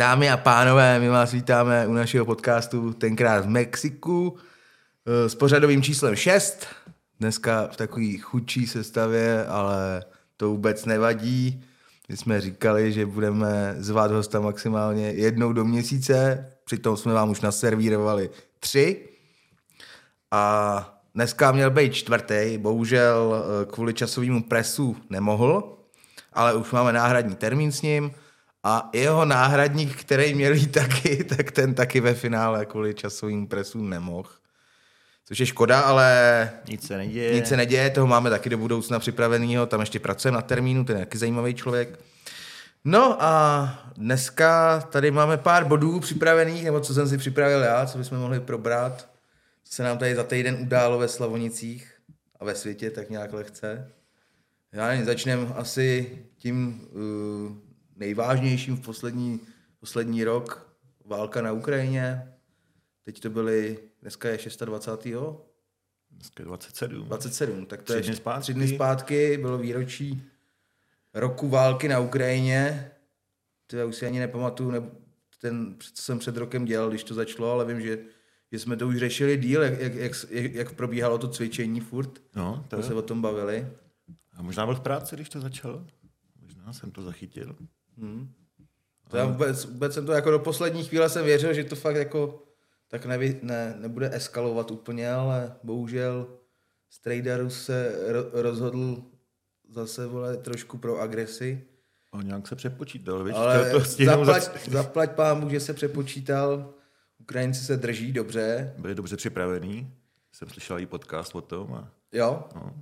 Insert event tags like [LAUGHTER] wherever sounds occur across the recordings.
Dámy a pánové, my vás vítáme u našeho podcastu tenkrát v Mexiku eh, s pořadovým číslem 6. Dneska v takové chudší sestavě, ale to vůbec nevadí. My jsme říkali, že budeme zvát hosta maximálně jednou do měsíce, přitom jsme vám už naservírovali tři. A dneska měl být čtvrtý, bohužel eh, kvůli časovému presu nemohl, ale už máme náhradní termín s ním a jeho náhradník, který měl jít taky, [LAUGHS] tak ten taky ve finále kvůli časovým presu nemohl. Což je škoda, ale Nic se neděje. nic se neděje, toho máme taky do budoucna připravenýho, tam ještě pracujeme na termínu, ten je taky zajímavý člověk. No a dneska tady máme pár bodů připravených, nebo co jsem si připravil já, co bychom mohli probrat, co se nám tady za týden událo ve Slavonicích a ve světě, tak nějak lehce. Já nevím, začneme asi tím uh, nejvážnějším v poslední, poslední rok, válka na Ukrajině. Teď to byly, dneska je 26. Dneska je 27. 27, tak to Tři je dny zpátky. tři dny zpátky, bylo výročí roku války na Ukrajině. To já už si ani nepamatuju, ne, ten, co jsem před rokem dělal, když to začalo, ale vím, že, že jsme to už řešili díl, jak, jak, jak, jak, probíhalo to cvičení furt. No, to To se o tom bavili. A možná byl v práci, když to začalo. Možná jsem to zachytil. To já vůbec, vůbec jsem to jako do poslední chvíle jsem věřil, že to fakt jako tak nevy, ne, nebude eskalovat úplně, ale bohužel Strejdarus se ro, rozhodl zase vole, trošku pro agresi. A nějak se přepočítal, víš? Ale to stihnout za... zaplať, zaplať pámu, že se přepočítal. Ukrajinci se drží dobře. Byli dobře připravený. Jsem slyšel i podcast o tom. A... Jo. No.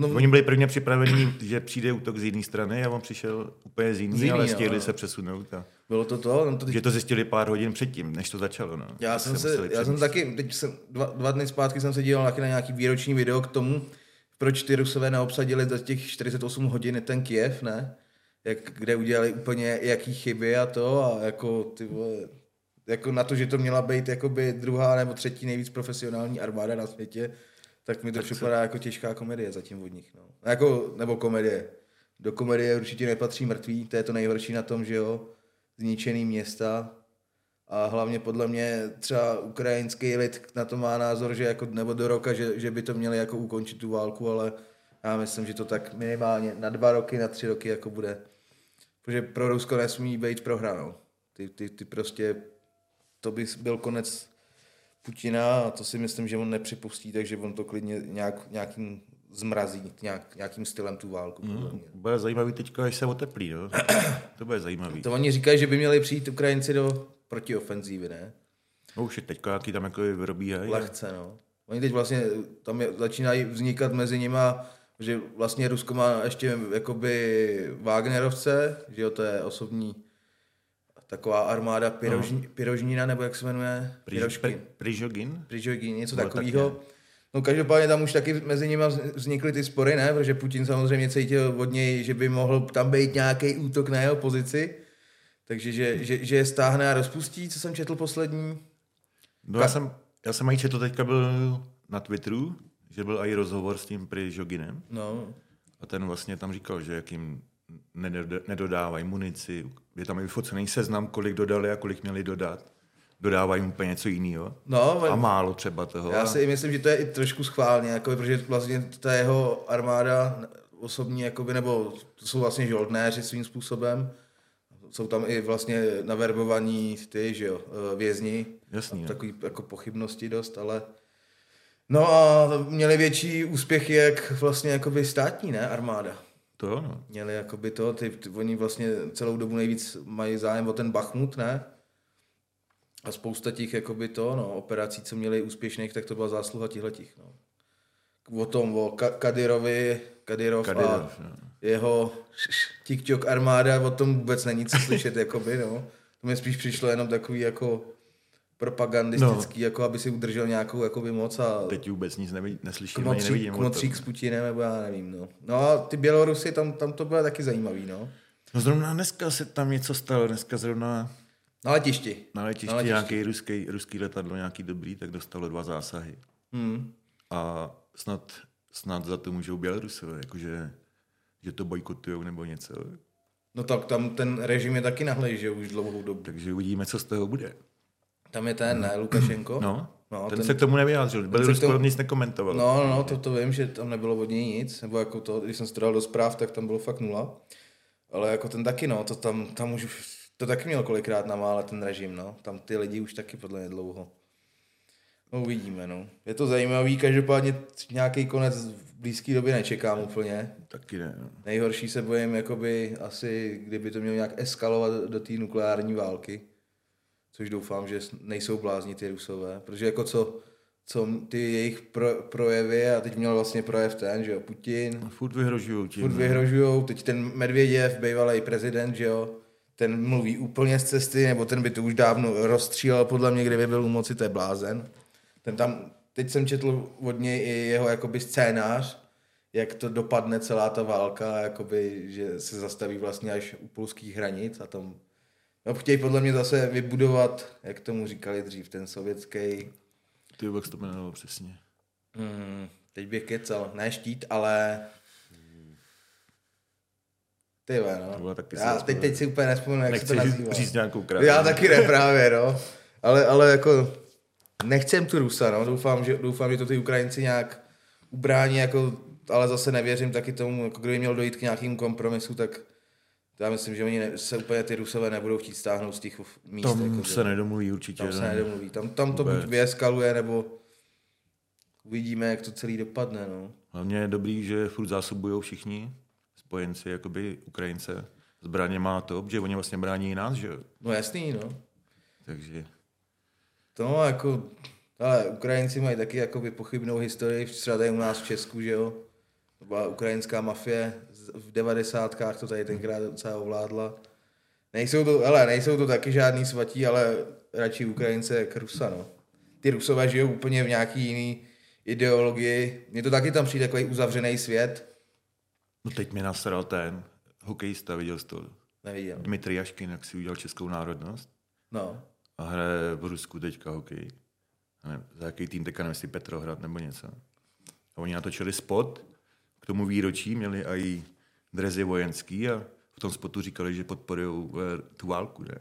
No, Oni byli prvně připravení, [CLEARS THROAT] že přijde útok z jedné strany a on přišel úplně z jiný, Z jiný, ale stihli se přesunout. A... bylo to to. No to teď, Že to zjistili pár hodin předtím, než to začalo. No. já jsem, se, já jsem taky, teď jsem, dva, dva dny zpátky jsem se díval taky na nějaký výroční video k tomu, proč ty Rusové neobsadili za těch 48 hodin ten Kiev, ne? Jak, kde udělali úplně jaký chyby a to a jako ty vole, jako na to, že to měla být jakoby druhá nebo třetí nejvíc profesionální armáda na světě, tak mi to připadá jako těžká komedie zatím od nich. No. Jako, nebo komedie. Do komedie určitě nepatří mrtví, to je to nejhorší na tom, že jo, zničený města a hlavně podle mě třeba ukrajinský lid na to má názor, že jako, nebo do roka, že, že by to měli jako ukončit tu válku, ale já myslím, že to tak minimálně na dva roky, na tři roky jako bude. Protože pro Rusko nesmí být prohranou. Ty, ty, ty prostě, to by byl konec Putina a to si myslím, že on nepřipustí, takže on to klidně nějak, nějakým zmrazí, nějak, nějakým stylem tu válku. mě. Bude zajímavý teďka, až se oteplí. No. [CLEARS THROAT] to bude zajímavý. To oni říkají, že by měli přijít Ukrajinci do protiofenzívy, ne? No už je teďka nějaký tam jako vyrobíhají. Lehce, no. Oni teď vlastně, tam je, začínají vznikat mezi nima, že vlastně Rusko má ještě jakoby Wagnerovce, že jo, to je osobní taková armáda Pirožní, Pirožnína, nebo jak se jmenuje? Pirožkin. Prižogin? Prižogin, něco takového. No každopádně tam už taky mezi nimi vznikly ty spory, ne? Protože Putin samozřejmě cítil od něj, že by mohl tam být nějaký útok na jeho pozici. Takže že, že, že je stáhne a rozpustí, co jsem četl poslední. No já jsem, já jsem aj četl, teďka byl na Twitteru, že byl i rozhovor s tím Prižoginem No, a ten vlastně tam říkal, že jak jim nedoda- nedodávají munici, je tam i vyfocený seznam, kolik dodali a kolik měli dodat. Dodávají mu úplně něco jiného. no A málo třeba toho. Já si myslím, že to je i trošku schválně, jako, protože vlastně ta jeho armáda osobní, jakoby, nebo to jsou vlastně žoldnéři svým způsobem. Jsou tam i vlastně naverbovaní ty, že jo, eh, vězni. Jasný. Takový jako pochybnosti dost, ale... No a měli větší úspěchy jak vlastně jakoby státní, ne, armáda. To jo, no. Měli jakoby to, ty, ty, oni vlastně celou dobu nejvíc mají zájem o ten Bachmut, ne? A spousta těch jakoby to, no, operací, co měli úspěšných, tak to byla zásluha těchhletích, no. O tom, o Ka- Kadirovi, Kadirov, Kadyrov, a no. jeho TikTok armáda, o tom vůbec není co slyšet, [LAUGHS] jakoby, no. To mi spíš přišlo jenom takový jako propagandistický, no. jako aby si udržel nějakou jakoby moc a Teď vůbec nic nevidí, neslyším, ani kmotřík, nevidím. o tom. kmotřík s Putinem, nebo já nevím, no. No a ty Bělorusy, tam, tam to bylo taky zajímavý, no. No zrovna dneska se tam něco stalo, dneska zrovna Na letišti. na letišti, Na letišti. nějaký ruský, ruský letadlo, nějaký dobrý, tak dostalo dva zásahy. Hmm. A snad, snad za to můžou Bělorusové, jakože že to bojkotujou nebo něco. No tak tam ten režim je taky nahlej, že už dlouhou dobu. Takže uvidíme, co z toho bude. Tam je ten, ne, Lukašenko? No, No, ten, ten- se k tomu nevyjádřil. K tomu- nic nekomentoval. No, no, to, to vím, že tam nebylo od něj nic, nebo jako to, když jsem se to dal do zpráv, tak tam bylo fakt nula. Ale jako ten taky, no, to tam, tam už, to taky měl kolikrát na mále ten režim, no. Tam ty lidi už taky podle mě dlouho. No uvidíme, no. Je to zajímavý, každopádně nějaký konec v blízké době nečekám úplně. Taky ne. No. Nejhorší se bojím, jakoby asi, kdyby to mělo nějak eskalovat do té nukleární války. Což doufám, že nejsou blázni ty rusové. Protože jako co, co ty jejich pro, projevy, a teď měl vlastně projev ten, že jo, Putin, Furt vyhrožují tím. furt vyhrožujou, teď ten Medvěděv, bývalý prezident, že jo, ten mluví úplně z cesty, nebo ten by to už dávno rozstřílel, podle mě, kdyby byl u moci, to je blázen. Ten tam, teď jsem četl od něj i jeho jakoby scénář, jak to dopadne celá ta válka, jakoby, že se zastaví vlastně až u polských hranic a tam no, chtějí podle mě zase vybudovat, jak tomu říkali dřív, ten sovětský, Ty jak to jmenovalo přesně. hmm, teď bych kecal, ne štít, ale ty To no. bylo taky Já teď, teď si úplně nespomenu, jak se to Nechci nazývá. říct nějakou krásu. Já taky ne právě, no. Ale, ale jako nechcem tu Rusa, no. Doufám, že, doufám, že to ty Ukrajinci nějak ubrání, jako, ale zase nevěřím taky tomu, jako kdyby měl dojít k nějakému kompromisu, tak já myslím, že oni ne, se úplně ty Rusové nebudou chtít stáhnout z těch míst. Tam jako, se nedomluví určitě. tam se ne. nedomluví. Tam, tam to Vůbec. buď vyeskaluje, nebo uvidíme, jak to celý dopadne, no. Hlavně je dobrý, že furt zásobují všichni spojenci, jakoby Ukrajince, zbraně má to, že oni vlastně brání i nás, že jo? No jasný, no. Takže To no, jako, ale Ukrajinci mají taky jakoby pochybnou historii, třeba tady u nás v Česku, že jo. To byla ukrajinská mafie, v devadesátkách to tady tenkrát docela ovládla. Nejsou to, hele, nejsou to taky žádný svatí, ale radši Ukrajince jak Rusa, no. Ty Rusové žijou úplně v nějaký jiný ideologii. Mně to taky tam přijde takový uzavřený svět. no teď mi nasral ten hokejista, viděl jsi to? Neviděl. Dmitry Jaškin, jak si udělal českou národnost No. a hraje v Rusku teďka hokej. Nevím, za jaký tým teďka nevím, jestli Petrohrad nebo něco. A oni natočili spot, k tomu výročí měli i drezy vojenský a v tom spotu říkali, že podporují eh, tu válku, ne?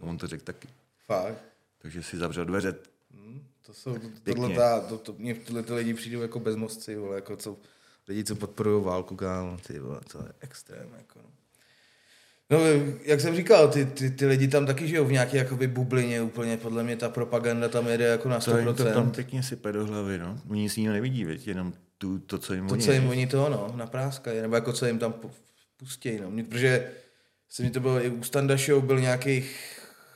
A on to řekl taky. Fakt. Takže si zavřel dveře. Hm, To jsou, tohle, ta, to, to, mě tyhle ty lidi přijdou jako bezmozci, vole, jako co, lidi, co podporují válku, kámo, ty vole, to je extrém, jako no. No, jak jsem říkal, ty, ty, ty lidi tam taky žijou v nějaké jakoby bublině úplně, podle mě ta propaganda tam jede jako na 100%. To to tam pěkně sype do hlavy, no. Oni nic jiného nevidí, věď, jenom tu, to, co jim to, oni... co jim oni to, no, napráskají, nebo jako co jim tam pu- pustí, no. Mě- Protože se mi to bylo, i u Standa Show byl nějaký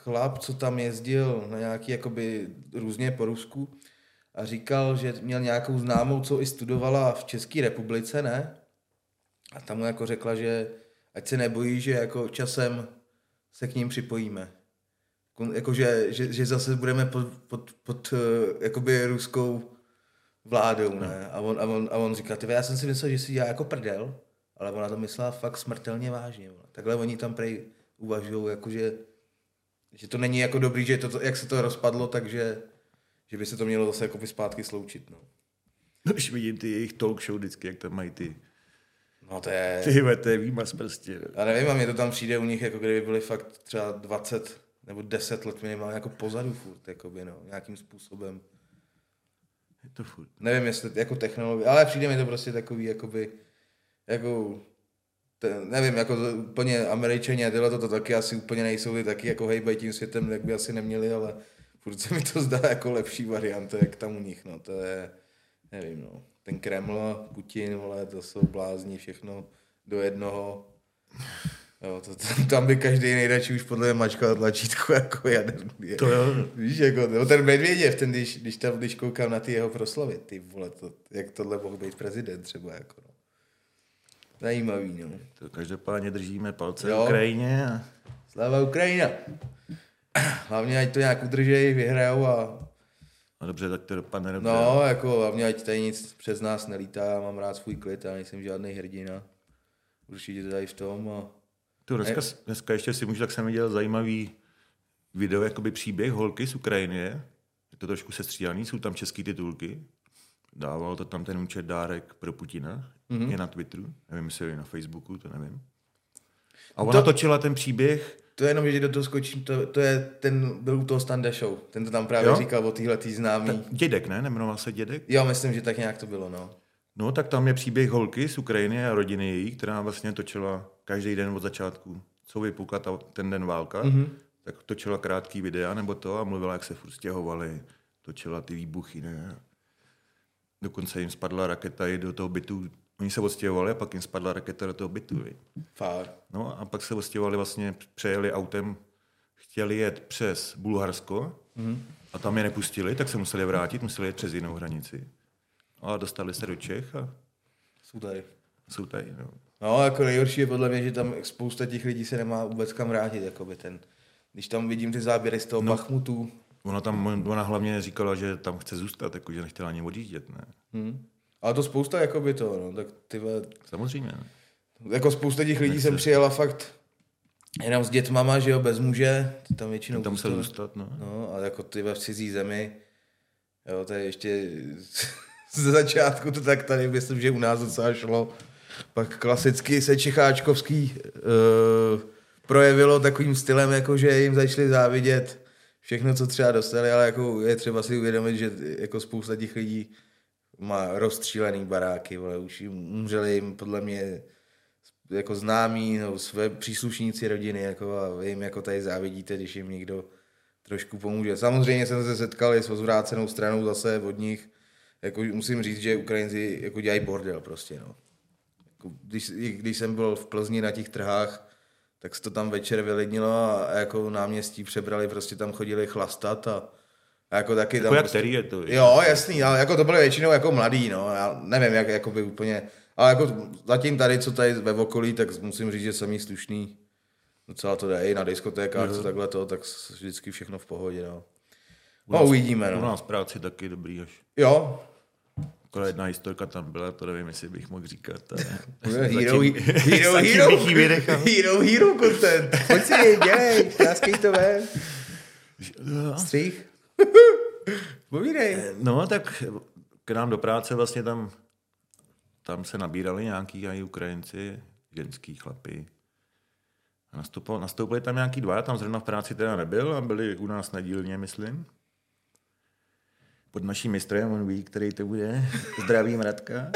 chlap, co tam jezdil na nějaký, jakoby, různě po Rusku a říkal, že měl nějakou známou, co i studovala v České republice, ne? A tam mu jako řekla, že ať se nebojí, že jako časem se k ním připojíme. Kon- Jako, že, že, že zase budeme pod, pod, pod eh, jakoby ruskou vládou, ne? A on, a on, a on říká, ty já jsem si myslel, že si dělá jako prdel, ale ona to myslela fakt smrtelně vážně. Vole. Takhle oni tam prej uvažují, jakože, že to není jako dobrý, že to, jak se to rozpadlo, takže že by se to mělo zase jakoby zpátky sloučit. No, Když vidím ty jejich talk show vždycky, jak tam mají ty, no to je... ty to je výmaz prostě. no. Já nevím, a mně to tam přijde u nich, jako kdyby byli fakt třeba 20 nebo 10 let minimálně jako pozadu furt, jakoby, no, nějakým způsobem. Je to furt. Nevím, jestli jako technologie, ale přijde mi to prostě takový, jakoby, jako, te, nevím, jako to, úplně američani a tyhle to, to taky asi úplně nejsou, ty taky jako hejbají tím světem, jak by asi neměli, ale furt se mi to zdá jako lepší varianta, jak tam u nich, no, to je, nevím, no, ten Kreml, Putin, vole, to jsou blázni, všechno do jednoho, Jo, to, to, [LAUGHS] tam by každý nejradši už podle mě mačkal tlačítko [LAUGHS] jako jaderný. To jo. Víš, jako no, ten Medvěděv, ten, když, když, tam, když koukám na ty jeho proslovy, ty vole, to, jak tohle mohl být prezident třeba, jako no. Zajímavý, no. To každopádně držíme palce Jo. Ukrajině a Sláva Ukrajina! [CLEARS THROAT] Hlavně, ať to nějak udržej, vyhrajou a no dobře, tak to dopadne dobře. no, jako hlavně, ať tady nic přes nás nelítá, já mám rád svůj klid, já nejsem žádný hrdina. Určitě to tady v tom a Tu dneska, dneska ještě si můžu, tak jsem viděl zajímavý video, jakoby příběh holky z Ukrajiny. Je to trošku sestřídaný, jsou tam české titulky. Dával to tam ten účet dárek pro Putina. Mm-hmm. Je na Twitteru, nevím, jestli je na Facebooku, to nevím. A ona To- točila ten příběh, To je jenom, že do toho skočím, to, to je ten, byl u toho Standa Show, ten to tam právě Jo? říkal o téhle tý známý. Dědek, ne? Nemenoval se Dědek? Jo, myslím, že tak nějak to bylo, no. No, tak tam je příběh holky z Ukrajiny a rodiny její, která vlastně točila každý den od začátku, co vypukla ta, ten den válka, mm-hmm. tak točila krátký videa nebo to a mluvila, jak se furt stěhovali, točila ty výbuchy, ne? Dokonce jim spadla raketa i do toho bytu, oni se odstěhovali a pak jim spadla raketa do toho bytu? Fakt. No a pak se odstěhovali vlastně, přejeli autem, chtěli jet přes Bulharsko mm. a tam je nepustili, tak se museli vrátit, museli jet přes jinou hranici. A dostali se do Čech a Jsou tady. jsou tady. No. No, jako nejhorší je podle mě, že tam spousta těch lidí se nemá vůbec kam vrátit, jakoby ten. Když tam vidím ty záběry z toho no. Bachmutu, Ona tam, ona hlavně říkala, že tam chce zůstat, jako, že nechtěla ani odjíždět, ne? hm. ale to spousta jakoby to, no, tak ty Samozřejmě. Ne? jako spousta těch lidí jsem přijela fakt jenom s dětmama, že jo, bez muže, ty tam většinou Tam musel zůstat, no. No, a jako ty v cizí zemi, jo, to je ještě ze začátku to tak tady myslím, že u nás docela šlo. Pak klasicky se Čecháčkovský uh, projevilo takovým stylem, jako že jim začali závidět všechno, co třeba dostali, ale jako je třeba si uvědomit, že jako spousta těch lidí má rozstřílený baráky, vole, už jim umřeli jim podle mě jako známí, no, své příslušníci rodiny, jako a vy jim jako tady závidíte, když jim někdo trošku pomůže. Samozřejmě jsem se setkal i s odvrácenou stranou zase od nich. Jako musím říct, že Ukrajinci jako dělají bordel prostě, no. Jako, když, když jsem byl v Plzni na těch trhách, tak se to tam večer vylidnilo a, a jako náměstí přebrali, prostě tam chodili chlastat a, a jako taky tam... Jako jak prostě, který je to? Jo, jasný, ale jako to byly většinou jako mladý, no, já nevím, jak jako by úplně, ale jako zatím tady, co tady ve okolí, tak musím říct, že samý slušný, docela to jde, i na diskotékách, co takhle to, tak vždycky všechno v pohodě, no. No, uvidíme, U no. nás práci taky dobrý až. Jo, Akorát jedna historka tam byla, to nevím, jestli bych mohl říkat. ale- [LAUGHS] [LAUGHS] Hero, Zatím- hero, [LAUGHS] zatím hero, bych vynechal. hero, hero content. Pojď si, dělej, tráskej to ven. Střih. Povídej. No, tak k nám do práce vlastně tam, tam se nabírali nějaký i Ukrajinci, ženský chlapy. A nastoupil, nastoupili tam nějaký dva, já tam zrovna v práci teda nebyl a byli u nás na dílně, myslím. Pod naším mistrem, on ví, který to bude. Zdravím Radka.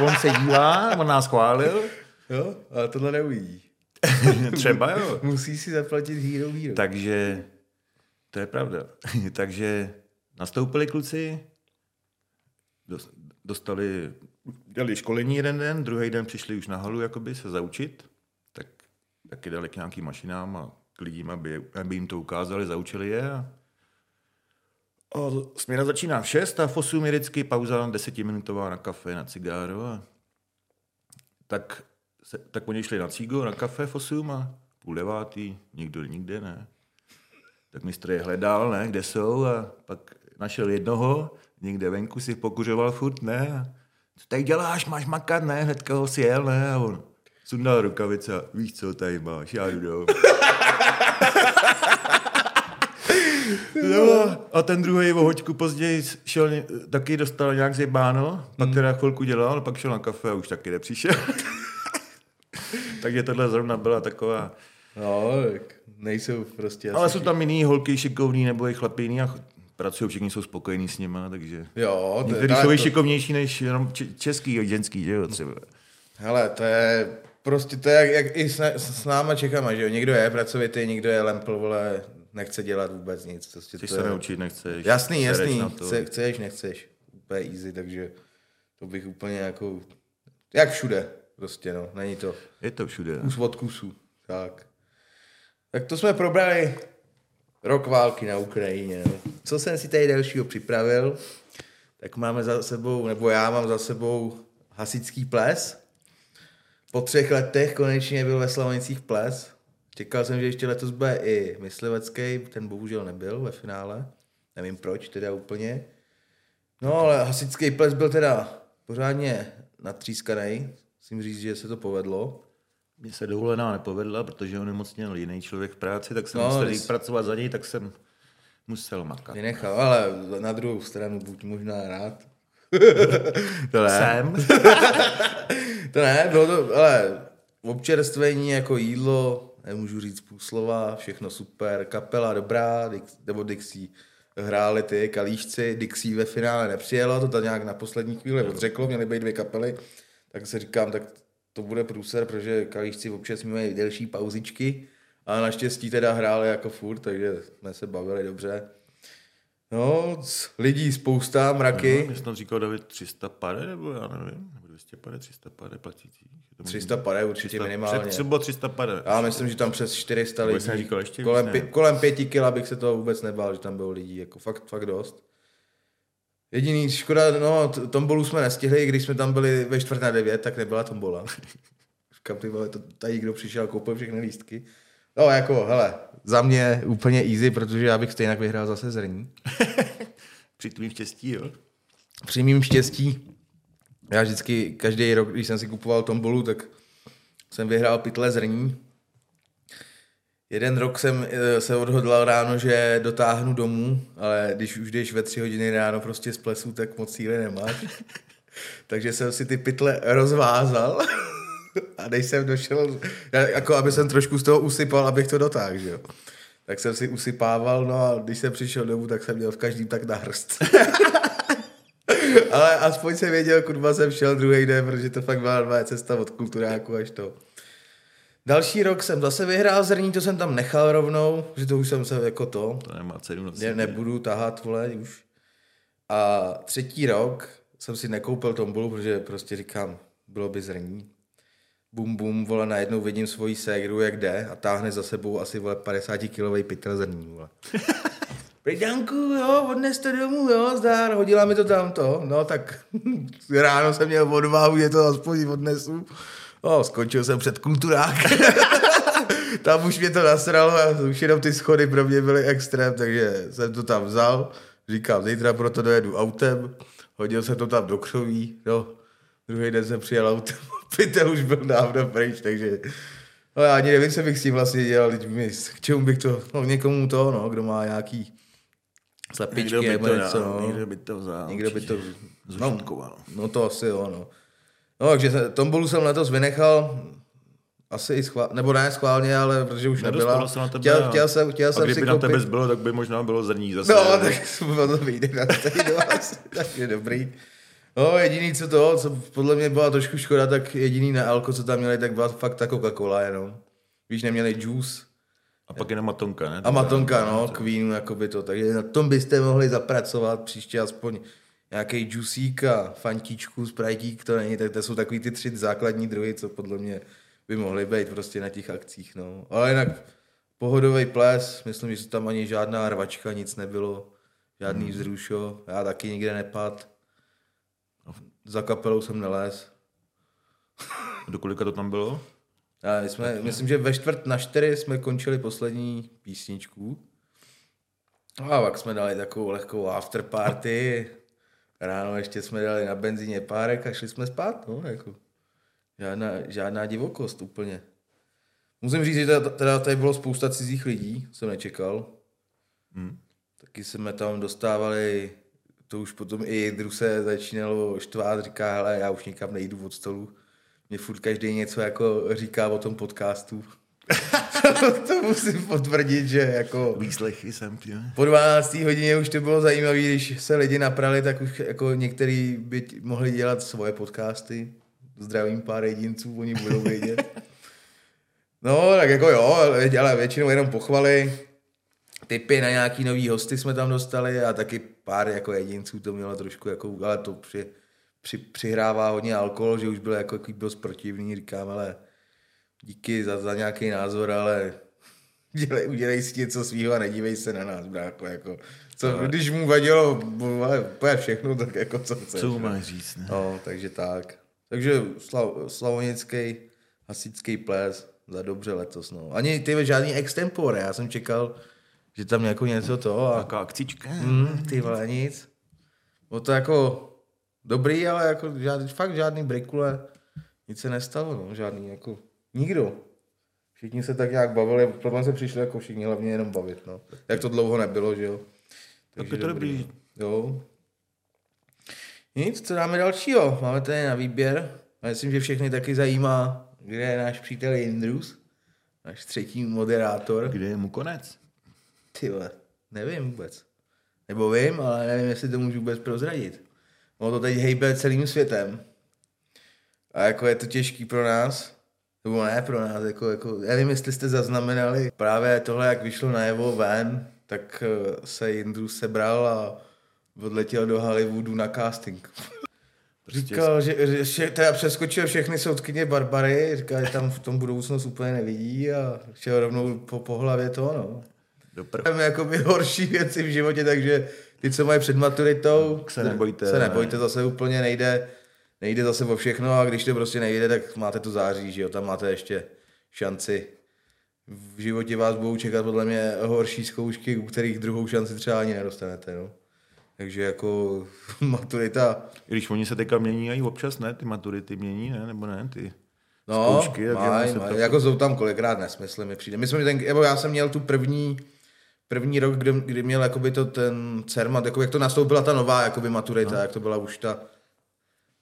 On se dívá, on nás chválil. Jo, ale tohle neuvidí. [LAUGHS] Třeba jo. Musí si zaplatit hero, hero. Takže to je pravda. [LAUGHS] Takže nastoupili kluci, dos- dostali, dělali školení jeden den, druhý den přišli už na halu jakoby se zaučit, tak taky dali k nějakým mašinám a k lidím, aby, aby jim to ukázali, zaučili je. A, a směna začíná v 6 a v 8 je vždycky pauza desetiminutová na kafe, na cigáro. A tak, se, tak oni šli na cigo, na kafe v 8 a půl devátý, nikdo nikde, ne. Tak mistr je hledal, ne, kde jsou a pak našel jednoho, někde venku si pokuřoval furt, ne. A co tady děláš, máš makat, ne, hnedka ho si jel, ne, a on sundal rukavice a víš co, tady máš, já jdu. [LAUGHS] No, a ten druhý o hoďku později šel, taky dostal nějak zjebáno, pak teda chvilku dělal, pak šel na kafe a už taky nepřišel. [LAUGHS] Takže tohle zrovna byla taková... No, tak nejsou prostě Ale jsou tam jiný holky šikovný nebo i chlapy jiný a pracují, všichni jsou spokojení s nima, takže... Jo, to, Někteří jsou i to, šikovnější než jenom český, ženský, že jo, třeba. hele, to je prostě to je jak, jak i s, s, náma Čechama, že jo, někdo je pracovitý, někdo je lempl, vole, nechce dělat vůbec nic. Prostě Chceš to se je... naučit, nechceš. Jasný, jasný. Chce, chceš, nechceš, úplně easy, takže to bych úplně jako, jak všude, prostě no, není to Je to všude. kus od kusu, tak. Tak to jsme probrali rok války na Ukrajině. No. Co jsem si tady dalšího připravil, tak máme za sebou, nebo já mám za sebou hasičský ples. Po třech letech konečně byl ve Slavonicích ples. Čekal jsem, že ještě letos bude i myslivecký, ten bohužel nebyl ve finále. Nevím proč teda úplně. No ale hasičský ples byl teda pořádně natřískaný. Musím říct, že se to povedlo. Mně se dovolená nepovedla, protože onemocněl jiný člověk v práci, tak jsem No, musel jít pracovat za něj, tak jsem musel makat. Vynechal, ale na druhou stranu buď možná rád. [LAUGHS] to ne. Jsem. [LAUGHS] To ne, bylo to, ale občerstvení jako jídlo, nemůžu říct půl slova, všechno super, kapela dobrá, Dix, nebo Dixie hráli ty kalíšci, Dixie ve finále nepřijelo, to tam nějak na poslední chvíli odřeklo, měly být dvě kapely, tak si říkám, tak to bude průser, protože kalíšci občas mají delší pauzičky, a naštěstí teda hráli jako furt, takže jsme se bavili dobře. No, lidí spousta, mraky. No, jsem říkal David 300 pade, nebo já nevím, 200 pade, 300 pade platící. 300 pade určitě 300, minimálně. Před, třeba 300 pade. Já myslím, že tam přes 400 lidí. Jsem říkal ještě kolem, víc, pě, kolem pěti kila bych se toho vůbec nebál, že tam bylo lidí, jako fakt, fakt dost. Jediný škoda, no, tombolu jsme nestihli, když jsme tam byli ve čtvrt na devět, tak nebyla tombola. [LAUGHS] Říkám, ty vole, to tady kdo přišel, koupil všechny lístky. No jako, hele, za mě úplně easy, protože já bych stejně vyhrál zase zrní. [LAUGHS] Při tvým štěstí, jo? Při mým štěstí. Já vždycky, každý rok, když jsem si kupoval tombolu, tak jsem vyhrál pytle zrní. Jeden rok jsem eh, se odhodlal ráno, že dotáhnu domů, ale když už jdeš ve tři hodiny ráno prostě z plesu, tak moc síly nemáš. [LAUGHS] Takže jsem si ty pytle rozvázal. [LAUGHS] A než jsem došel, jako aby jsem trošku z toho usypal, abych to dotáhl, že jo. Tak jsem si usypával, no a když jsem přišel domů, tak jsem měl v každým tak na hrst. [LAUGHS] [LAUGHS] Ale aspoň jsem věděl, kurva jsem šel druhý den, protože to fakt byla dva cesta od kulturáku až to. Další rok jsem zase vyhrál zrní, to jsem tam nechal rovnou, že to už jsem se jako to. To nemá cenu ne, Nebudu tahat, vole, už. A třetí rok jsem si nekoupil tombolu, protože prostě říkám, bylo by zrní bum bum, vole, najednou vidím svoji ségru, jak jde a táhne za sebou asi, vole, 50 kilový pytel zrní, vole. [LAUGHS] Pridanku, jo, odnes to domů, jo, zdár, hodila mi to tamto. No tak [LAUGHS] ráno jsem měl odvahu, že to aspoň odnesu. No, skončil jsem před kulturák. [LAUGHS] tam už mě to nasralo a už jenom ty schody pro mě byly extrém, takže jsem to tam vzal. Říkám, zítra proto dojedu autem. Hodil jsem to tam do křoví, no. Druhý den jsem přijel autem [LAUGHS] pytel už byl dávno pryč, takže no já ani nevím, co bych s tím vlastně dělal, k čemu bych to, no někomu to, no, kdo má nějaký slepičky někdo nebo něco, dal, no. Někdo by to vzal, Někdo by to, no, no, to asi jo, no. No, takže tombolu jsem letos vynechal, asi i schvál, nebo ne schválně, ale protože už Nedostalo nebyla. se na tebe, chtěl, chtěl, jsem, chtěl A jsem kdyby si na koupit... tebe zbylo, tak by možná bylo zrní zase. No, tak [LAUGHS] to vyjde na stejnou [LAUGHS] asi, tak je dobrý. No, jediný, co to, co podle mě byla trošku škoda, tak jediný na alko, co tam měli, tak byla fakt ta Coca-Cola jenom. Víš, neměli juice. A pak jenom matonka, ne? A matonka, no, Queenu, jakoby to. Takže na tom byste mohli zapracovat příště aspoň nějaký juicík a fantíčku, sprajtík, to není, tak to jsou takový ty tři základní druhy, co podle mě by mohly být prostě na těch akcích, no. Ale jinak pohodový ples, myslím, že tam ani žádná rvačka, nic nebylo, žádný hmm. vzrušo, já taky nikde nepad. Za kapelou jsem nelez. Do kolika to tam bylo? A my jsme, myslím, že ve čtvrt na čtyři jsme končili poslední písničku. No a pak jsme dali takovou lehkou after party. Ráno ještě jsme dali na benzíně párek a šli jsme spát. No, jako. Žádná, žádná divokost úplně. Musím říct, že teda, teda tady bylo spousta cizích lidí, jsem nečekal. Hmm. Taky jsme tam dostávali to už potom i Jindru se začínalo štvát, říká, hele, já už nikam nejdu od stolu. Mě furt každý něco jako říká o tom podcastu. [LAUGHS] to musím potvrdit, že jako... Výslechy jsem tě. Po 12. hodině už to bylo zajímavé, když se lidi naprali, tak už jako některý by mohli dělat svoje podcasty. Zdravím pár jedinců, oni budou vědět. [LAUGHS] No, tak jako jo, ale většinou jenom pochvaly typy na nějaký nový hosty jsme tam dostali a taky pár jako jedinců to mělo trošku jako, ale to při, při, přihrává hodně alkohol, že už byl jako takový dost protivný, říkám, ale díky za, za nějaký názor, ale dělej, udělej si něco svýho a nedívej se na nás, bráko, jako. Co, ale... když mu vadilo ale všechno, tak jako co chceš. Co máš říct, ne? No, takže tak. Takže slav, slavonický hasičský ples za dobře letos, no. Ani ty žádný extempore, já jsem čekal, že tam jako něco to. A... Taká akcička. Mm, ty vole, nic. Bylo to jako dobrý, ale jako žádný, fakt žádný brikule, nic se nestalo, no, žádný jako, nikdo. Všichni se tak nějak bavili, potom se přišli jako všichni hlavně jenom bavit, no. Jak to dlouho nebylo, že jo. Takže tak je to dobrý. dobrý. Jo. Nic, co dáme dalšího? Máme tady na výběr. A myslím, že všechny taky zajímá, kde je náš přítel Jindrus, náš třetí moderátor. Kde je mu konec? Ty nevím vůbec. Nebo vím, ale nevím, jestli to můžu vůbec prozradit. Ono to teď hejbe celým světem. A jako je to těžký pro nás, nebo ne pro nás, jako, jako, já nevím, jestli jste zaznamenali právě tohle, jak vyšlo najevo ven, tak eh, se Jindru sebral a odletěl do Hollywoodu na casting. Říkal, že, že, teda přeskočil všechny soudkyně Barbary, říkal, že tam v tom budoucnost úplně nevidí a šel rovnou po, po hlavě to, no. Tam jakoby horší věci v životě, takže ty, co mají před maturitou, Se nebojte, se ne. nebojte, zase úplně nejde, nejde zase o všechno a když to prostě nejde, tak máte to září, že jo, tam máte ještě šanci. V životě vás budou čekat podle mě horší zkoušky, u kterých druhou šanci třeba ani nedostanete, no. Takže jako [LAUGHS] maturita, I když oni se teďka mění i občas, ne? Ty maturity mění, ne? Nebo ne? Ty no, zkoušky, maj, maj, trochu- jako jsou tam kolikrát nesmysly mi přijde. My jsme ten, nebo já jsem měl tu první, první rok, kdy, kdy měl jakoby to ten CERMAT, jako jak to nastoupila ta nová jakoby maturita, no. jak to byla už ta,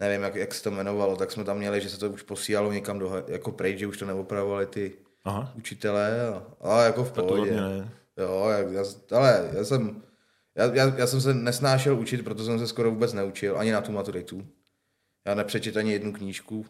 nevím, jak, jak se to jmenovalo, tak jsme tam měli, že se to už posílalo někam do, jako pryč, že už to neopravovali ty Aha, učitelé, a, ale jako v pohodě. ne. Jo, jak, já, ale já jsem, já, já, já, jsem se nesnášel učit, proto jsem se skoro vůbec neučil, ani na tu maturitu. Já nepřečet ani jednu knížku.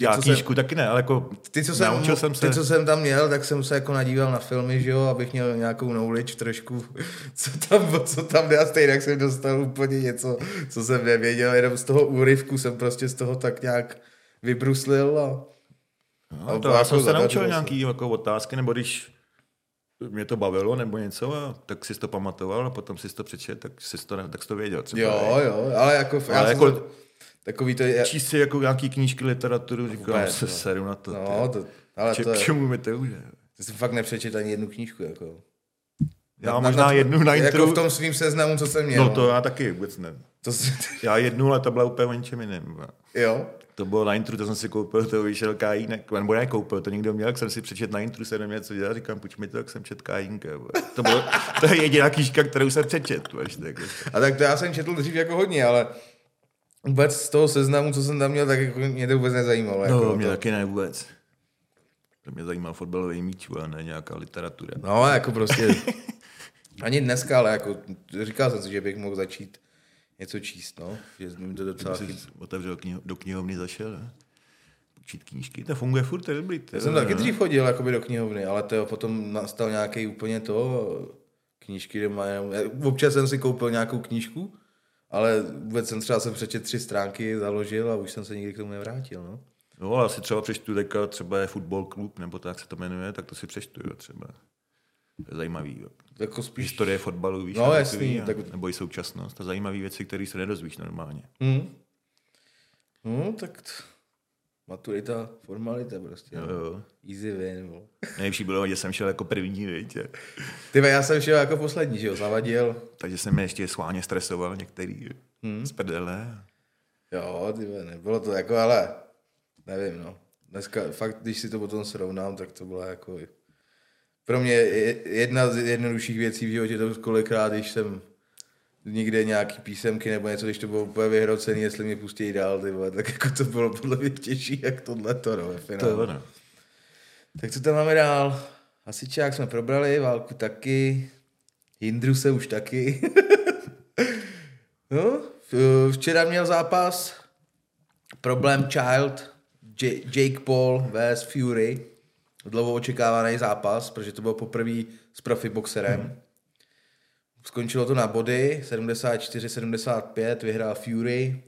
Já co jsem- knížku taky ne, ale jako ty, co jsem, naučil jsem se. ty, co jsem tam měl, tak jsem se jako nadíval na filmy, že jo, abych měl nějakou knowledge trošku, [LAUGHS] co tam, co tam jde a stejně jak jsem dostal úplně něco, co jsem nevěděl, jenom z toho úryvku jsem prostě z toho tak nějak vybruslil a No, to A já jako jsem se naučil se. nějaký jako otázky, nebo když mě to bavilo nebo něco, a tak si to pamatoval a potom si to přečet, tak si to, tak jsi to věděl. Třeba, jo, jo, ale jako, já Ale jsem jako- to, takový to je, Číst si jako nějaký knížky, literaturu, říkám, Vůbec, se no. seru na to. no, to, ale Če- to je, čemu mi to už je? ty jsem fakt nepřečet ani jednu knížku, jako. Já možná jednu na Jako intro. v tom svým seznamu, co jsem měl. No to já taky vůbec ne. to si, Já jednu, ale to byla úplně o něčem jiném. jo, To bylo na intru, to jsem si koupil, to vyšel kajínek, nebo ne koupil, to někdo měl, jak jsem si přečet na intru, se neměl co dělat, říkám, pojď mi to, jak jsem čet kajínka. vole. To, bylo, to je jediná knížka, kterou jsem přečet. Až tak. A tak to já jsem četl dřív jako hodně, ale vůbec z toho seznamu, co jsem tam měl, tak jako mě to vůbec nezajímalo. No, jako mě to. taky ne vůbec. To mě zajímal fotbalový míč, a ne nějaká literatura. No, jako prostě, [LAUGHS] ani dneska, ale jako říkal jsem si, že bych mohl začít něco číst, no, že to docela si otevřel kniho, do knihovny, zašel. Ne? Učit knížky, to funguje furt, to je dobrý. To Já jsem taky no. dřív chodil jakoby do knihovny, ale to potom nastal nějaký úplně to, knížky doma, občas jsem si koupil nějakou knížku, ale vůbec jsem třeba jsem přečet tři stránky, založil a už jsem se nikdy k tomu nevrátil, no. No, ale asi třeba přečtu teďka, třeba je fotbal klub, nebo tak se to jmenuje, tak to si přečtu, jo, třeba. To je zajímavý. Jo. Jako spíš Historie fotbalu, víš, No, a jasný, takový, a- tak- nebo i současnost, to zajímavé věci, které se nedozvíš normálně. Hmm. No, tak t- maturita, formalita prostě. Jo, no. jo. Easy win. No. Nejlepší bylo, že jsem šel jako první, viď? Ty já jsem šel jako poslední, že jo, zavadil. takže jsem mě ještě schválně stresoval některý hmm. z prdele. Jo, ty nebylo to jako, ale nevím, no. Dneska fakt, když si to potom srovnám, tak to byla jako pro mě je- jedna z jednodušších věcí v životě, to kolikrát, když jsem někde nějaký písemky nebo něco, když to bylo úplně vyhrocený, jestli mě pustí dál, ty vole, tak jako to bylo podle mě těžší, jak tohle to, no, ve To je finále. ono. Tak co tam máme dál? Hasičák jsme probrali, válku taky, Jindru se už taky. [LAUGHS] no, včera měl zápas Problém Child, J- Jake Paul vs Fury. Dlouho očekávaný zápas, protože to bylo poprvé s profi boxerem. Skončilo to na body, 74-75, vyhrál Fury,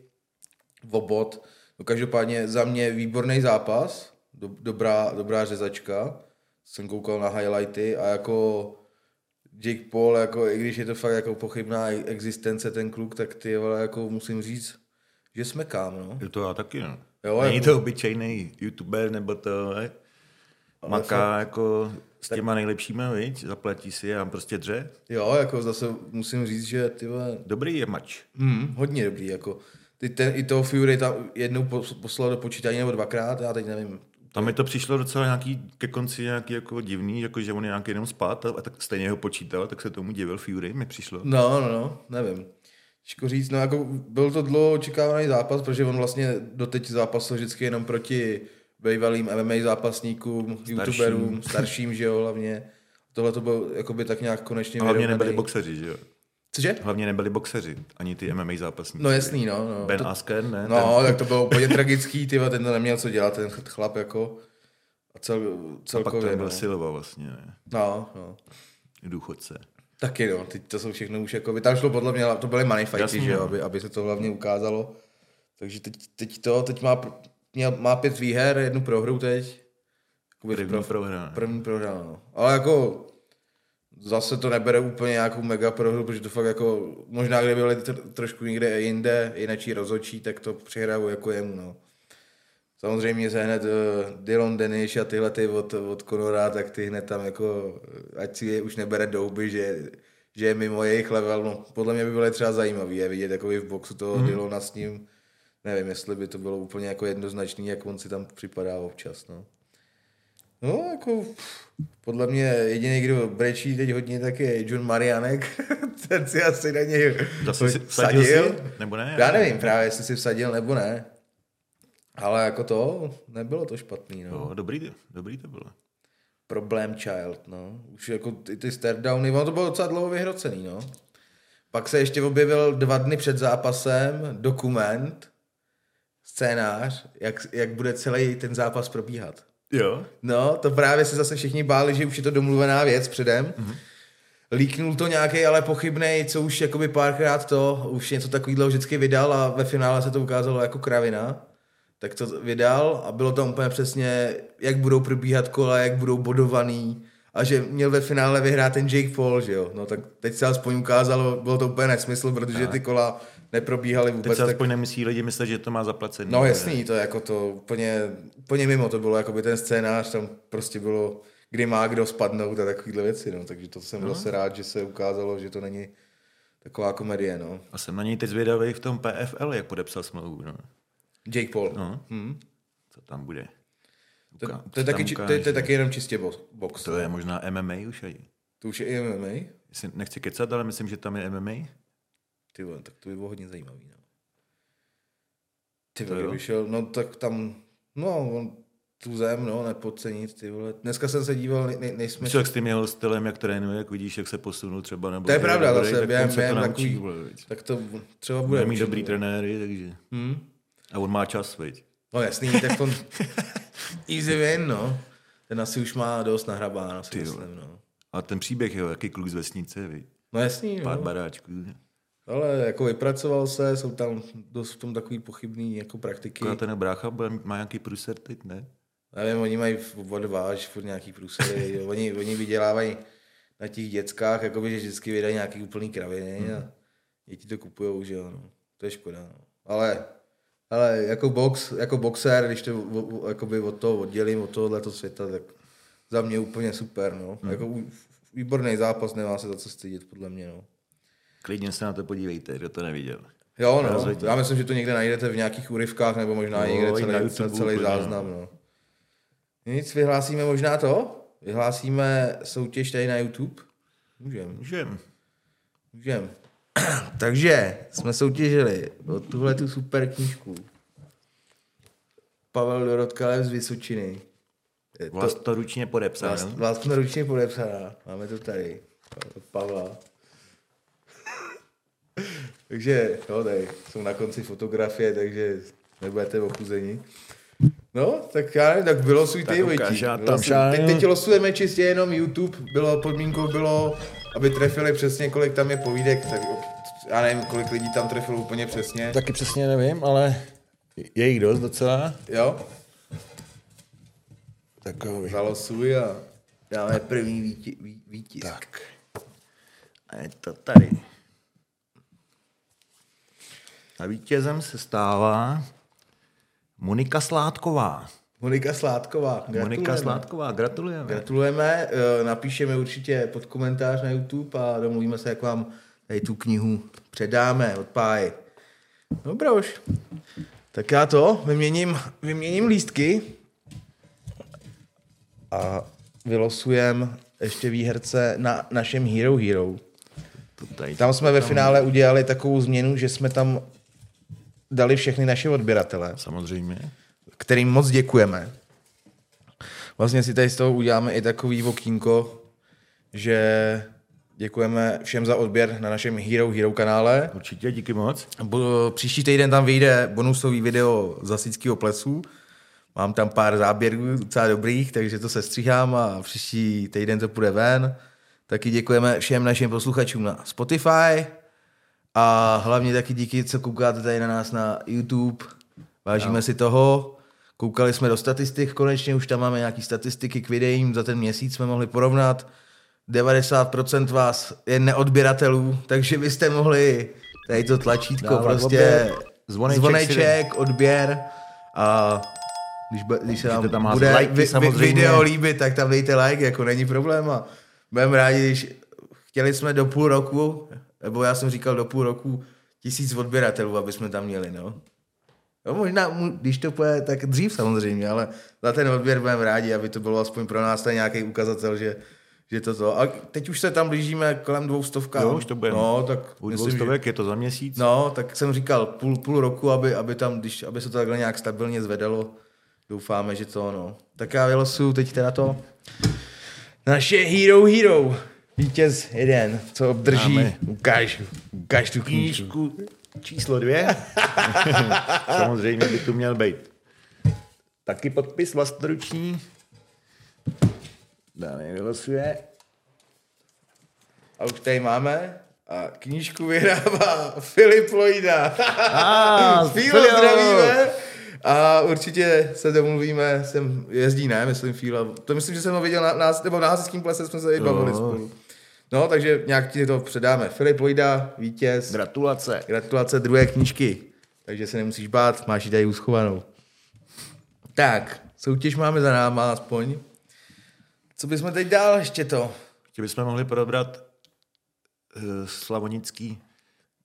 Vobot. No každopádně za mě výborný zápas, do, dobrá, dobrá řezačka. Jsem koukal na highlighty a jako Jake Paul, jako, i když je to fakt jako pochybná existence ten kluk, tak ty vole, jako musím říct, že jsme kam, no. Je to já taky, no. Jo, Není jako- to obyčejný youtuber, nebo to, ne? Maká jako s těma nejlepšíma, viď? Zaplatí si a prostě dře. Jo, jako zase musím říct, že ty vole, Dobrý je mač. mm, hodně dobrý, jako. Ty ten, i toho Fury tam jednou pos- poslal do počítání nebo dvakrát, já teď nevím. Tam mi to přišlo docela nějaký, ke konci nějaký jako divný, jako že on je nějaký jenom spát a, a tak stejně ho počítal, tak se tomu divil Fury, mi přišlo. No, no, no, nevím. Těžko říct, no jako byl to dlouho očekávaný zápas, protože on vlastně doteď zápasil vždycky jenom proti bývalým MMA zápasníkům, youtuberům, starším, že jo, hlavně. Tohle to bylo jakoby tak nějak konečně A hlavně nebyli vyrovnaný. boxeři, že jo? Cože? Hlavně nebyli boxeři, ani ty MMA zápasníci. No jasný, no. no. Ben to, Askren, ne? no, tak to bylo úplně tragický, ty ten to neměl co dělat, ten chlap jako. A cel, Ten, pak celkově, tam byl no. Silva vlastně, ne? no, no. Důchodce. Taky no, teď to jsou všechno už jako, tam šlo podle mě, to byly money fighty, Jasně, že jo, no. aby, aby, se to hlavně ukázalo. Takže teď, teď to, teď má, měl, má pět výher, jednu prohru teď. Jakoby První prohra. ne? První prohra, no. Ale jako zase to nebere úplně nějakou mega prohru, protože to fakt jako, možná kdyby byli tr- trošku někde jinde, jináčí rozhodčí, tak to přihraju jako jemu, no. Samozřejmě se hned uh, Dylan Denish a tyhle ty od, od Conora, tak ty hned tam jako, eh, ať si je už nebere douby, že, že je mimo jejich level, no, podle mě by bylo třeba zajímavý je vidět jako v boxu toho mm. Dylona s ním, nevím, jestli by to bylo úplně jako jednoznačný, jak on si tam připadá občas, no. No, jako podle mě jediný, kdo brečí teď hodně, tak je John Marianek. [LAUGHS] Ten si asi na něj Zase si vsadil. vsadil si? Nebo ne? Já nevím právě, jestli si vsadil nebo ne. Ale jako to, nebylo to špatný, no. Jo, dobrý, dobrý to bylo. Problém child, no. Už jako ty, ty stardowny, ono to bylo docela dlouho vyhrocený, no. Pak se ještě objevil dva dny před zápasem dokument, scénář, jak, jak bude celý ten zápas probíhat. Jo? No, to právě se zase všichni báli, že už je to domluvená věc předem. Mm-hmm. Líknul to nějaký, ale pochybný, co už jakoby párkrát to, už něco takového vždycky vydal a ve finále se to ukázalo jako kravina. Tak to vydal a bylo tam úplně přesně, jak budou probíhat kola, jak budou bodovaný a že měl ve finále vyhrát ten Jake Paul, že jo. No tak teď se aspoň ukázalo, bylo to úplně nesmysl, protože ty kola neprobíhaly Teď vůbec se tak aspoň nemyslí lidi myslet, že to má zaplacený. No jasný, to je jako to úplně, úplně mimo to bylo, jako by ten scénář tam prostě bylo, kdy má kdo spadnout a takovýhle věci, no, takže to jsem no. zase rád, že se ukázalo, že to není taková komedie, no. A jsem na něj teď zvědavý v tom PFL, jak podepsal smlouvu. No. Jake Paul. No. Hmm. Co tam bude? To, Uká- to, je taky, to, je, to je taky jenom čistě box. To je možná MMA už aj. to už je i MMA? Jestli nechci kecat, ale myslím, že tam je MMA. Ty vole, tak to by bylo hodně zajímavý, no. Ty To vole, jo. vyšel, no tak tam, no, on tu zem, no, nepodcenit, ty vole. Dneska jsem se díval, ne, ne, nejsme... Jak s tím jeho stylem, jak trénuje, jak vidíš, jak se posunul třeba. Nebo To je pravda, dobrý, zase tak během- to během naučí, takový- vole. Tak to třeba bude. Určitě, dobrý trenéry, takže... Hmm? A on má čas, viď. No jasný, tak on [LAUGHS] easy win, no. Ten asi už má dost nahrabáno, si jo. myslím, no. A ten příběh, jo, jaký kluk z vesnice, viď. No jasný, Pár no. baráčků. Ale jako vypracoval se, jsou tam dost v tom takový pochybný jako praktiky. Akorát ten brácha bude, má nějaký průser teď, ne? Nevím, oni mají od dva až furt nějaký průsery. [LAUGHS] oni, oni vydělávají na těch dětskách, jakoby, že vždycky vydají nějaký úplný kraviny Mhm. a děti to kupujou, že jo, no. To je škoda, no. Ale, ale jako, box, jako boxer, když to jakoby od toho oddělím, od tohoto světa, tak za mě úplně super, no. Mhm. Jako výborný zápas, nemá se za co stydět, podle mě, no. Klidně se na to podívejte, kdo to neviděl. Jo, no. Rozhodně. Já myslím, že to někde najdete v nějakých úryvkách, nebo možná Jo, někde celý, YouTube celý, úplně, no. záznam, no. Nic, vyhlásíme možná to? Vyhlásíme soutěž tady na YouTube? Můžem, Můžem. můžem. [CLEARS THROAT] Takže jsme soutěžili o tuhle tu super knížku. Pavel Dorotka z Vysočiny. Je to Vlastoručně podepsaný. vlast, vlastnoručně podepsaná. Máme to tady. Od Pavla. Takže, jo, tady jsou na konci fotografie, takže nebudete ochuzeni. No, tak já nevím, tak vylosuj ty, Vojtí. teď, teď losujeme čistě jenom YouTube. Bylo, podmínkou bylo, aby trefili přesně, kolik tam je povídek. Tak já nevím, kolik lidí tam trefilo úplně přesně. Taky přesně nevím, ale je jich dost docela. Jo, Takový. zalosuj a dáme první výti, ví, výtisk. Tak. A je to tady. A vítězem se stává Monika Sládková. Monika Sládková. Monika gratulujeme. Sládková, gratulujeme. Gratulujeme, eh, napíšeme určitě pod komentář na YouTube a domluvíme se, jak vám tady tu knihu předáme od Páji. Dobrá už. Tak já to vyměním, vyměním lístky a vylosujem ještě výherce na našem Hero Hero. Tam jsme ve finále udělali takovou změnu, že jsme tam dali všechny naše odběratele, Samozřejmě. kterým moc děkujeme. vlastně si tady z toho uděláme i takový okýnko, že děkujeme všem za odběr na našem Hero Hero kanále. Určitě, díky moc. Příští týden tam vyjde bonusový video z Hasičského plesu. Mám tam pár záběrů docela dobrých, takže to se stříhám a příští týden to půjde ven. Taky děkujeme všem našim posluchačům na Spotify a hlavně taky díky, co koukáte tady na nás na YouTube. Vážíme no. si toho. Koukali jsme do statistik, konečně už tam máme nějaké statistiky k videím, za ten měsíc jsme mohli porovnat. 90% vás je neodběratelů, takže byste mohli tady to tlačítko Dávat prostě odběr, zvoneček zvoneček odběr a když, když se vám tam bude lajky vi, video líbit, tak tam dejte like, jako není problém a budeme rádi, když chtěli jsme do půl roku, nebo já jsem říkal do půl roku, tisíc odběratelů, aby jsme tam měli, no. No možná, když to půjde, tak dřív samozřejmě, ale za ten odběr budeme rádi, aby to bylo aspoň pro nás ten nějaký ukazatel, že, že to to. A teď už se tam blížíme kolem dvou stovka. Jo, už to bude. No, tak U myslím, že, je to za měsíc. no, tak jsem říkal půl, půl roku, aby, aby tam, když, aby se to takhle nějak stabilně zvedalo. Doufáme, že to, no. Tak já vylosuju teď teda to. Naše Hero Hero. Vítěz jeden, co obdrží. Máme. Ukáž, ukáž tu knížku. Číslo dvě. [LAUGHS] Samozřejmě by tu měl být. Taky podpis vlastnoruční. Dále vylosuje. A už tady máme. A knížku vyhrává [LAUGHS] Filip Lojda. Ah, [LAUGHS] Fílo, Filip. zdravíme. A určitě se domluvíme, sem jezdí, ne, myslím Fíla. To myslím, že jsem ho viděl na, nás, nebo na hasičském plese jsme se i bavili spolu. No, takže nějak ti to předáme. Filip Lojda, vítěz. Gratulace. Gratulace druhé knížky. Takže se nemusíš bát, máš ji tady uschovanou. Tak, soutěž máme za náma aspoň. Co bychom teď dál ještě to? Ještě bychom mohli probrat uh, Slavonický,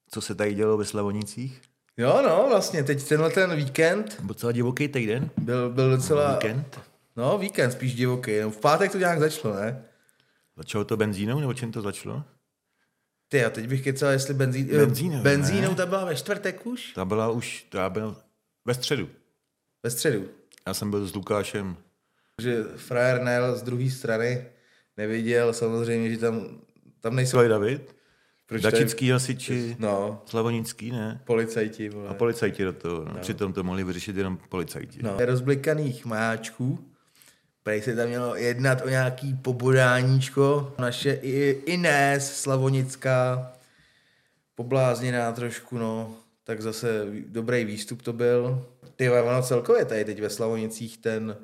co se tady dělo ve Slavonicích. Jo, no, vlastně teď tenhle ten víkend Docela divoký týden. byl, byl docela... Víkend. No, víkend spíš divoký. No, v pátek to nějak začalo, ne? Začalo to benzínou, nebo čím to začalo? Ty a teď bych kecal, jestli benzín, Benzínou, benzínou ne? ta byla ve čtvrtek už? Ta byla už, ta byl ve středu. Ve středu. Já jsem byl s Lukášem. Že frajer nejel z druhé strany, neviděl samozřejmě, že tam, tam nejsou... Je David? Proč tady- Dačický hasiči, No, Slavonický, ne? policajti, vole. A policajti do toho. No. Přitom to mohli vyřešit jenom policajti. No. Rozblikaných majáčků. Prej se tam mělo jednat o nějaký pobodáníčko. Naše i Inés Slavonická, poblázněná trošku, no. Tak zase dobrý výstup to byl. Ty ono celkově tady teď ve Slavonicích ten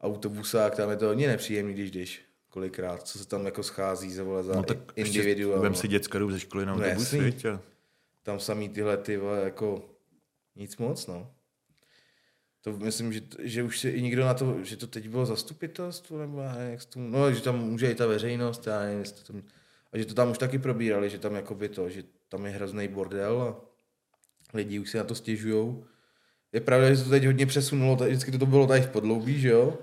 autobusák, tam je to hodně nepříjemný, když jdeš kolikrát, co se tam jako schází za, vole, za No tak individuál. ještě vem si děcka jdu ze školy na No autobus, a tam samý tyhle ty vole, jako nic moc, no. To myslím, že, že už si i nikdo na to, že to teď bylo zastupitelstvo, nebo nevím, jak se to, no, že tam může i ta veřejnost, já nevím, jestli to tam, a že to tam už taky probírali, že tam jakoby to, že tam je hrozný bordel a lidi už si na to stěžujou. Je pravda, že se to teď hodně přesunulo, tady, vždycky to bylo tady v podloubí, že jo?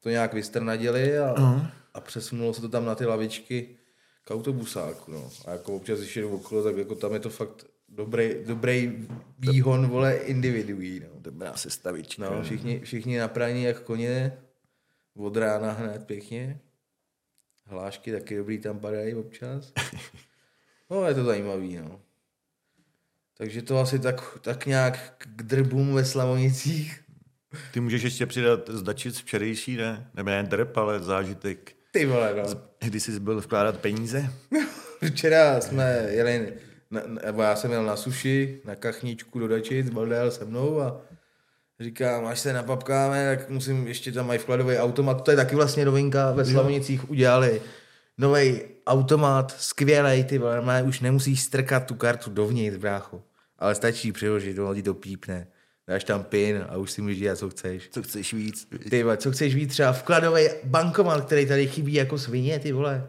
To nějak vystrnadili a, Mhm. a přesunulo se to tam na ty lavičky k autobusáku, no. A jako občas, když jedu okolo, tak jako tam je to fakt dobrý, dobrý výhon, vole, individuí, no. dobrá sestavička. No, všichni, všichni napraní jak koně, od rána hned pěkně. Hlášky taky dobrý tam padají občas. [LAUGHS] No, je to zajímavý, no. Takže to asi tak, tak nějak k drbům ve Slavonicích. Ty můžeš ještě přidat z Dačic včerejší, ne? Nebo ne drb, ale zážitek, Ty vole, no. kdy jsi byl vkládat peníze. [LAUGHS] Včera jsme jeli, na, nebo já jsem jel na suši, na kachničku do Dačic, Balda jel se mnou a říkám, až se napapkáme, tak musím, ještě tam mají vkladový automat, to je taky vlastně novinka, ve Slavonicích udělali nový automat, skvělej, ty vole, už nemusíš strkat tu kartu dovnitř, brácho, ale stačí přiložit, ono ti to pípne, dáš tam pin a už si můžeš dělat, co chceš. Co chceš víc? Ty vole, co chceš víc třeba vkladový bankomat, který tady chybí jako svině, ty vole.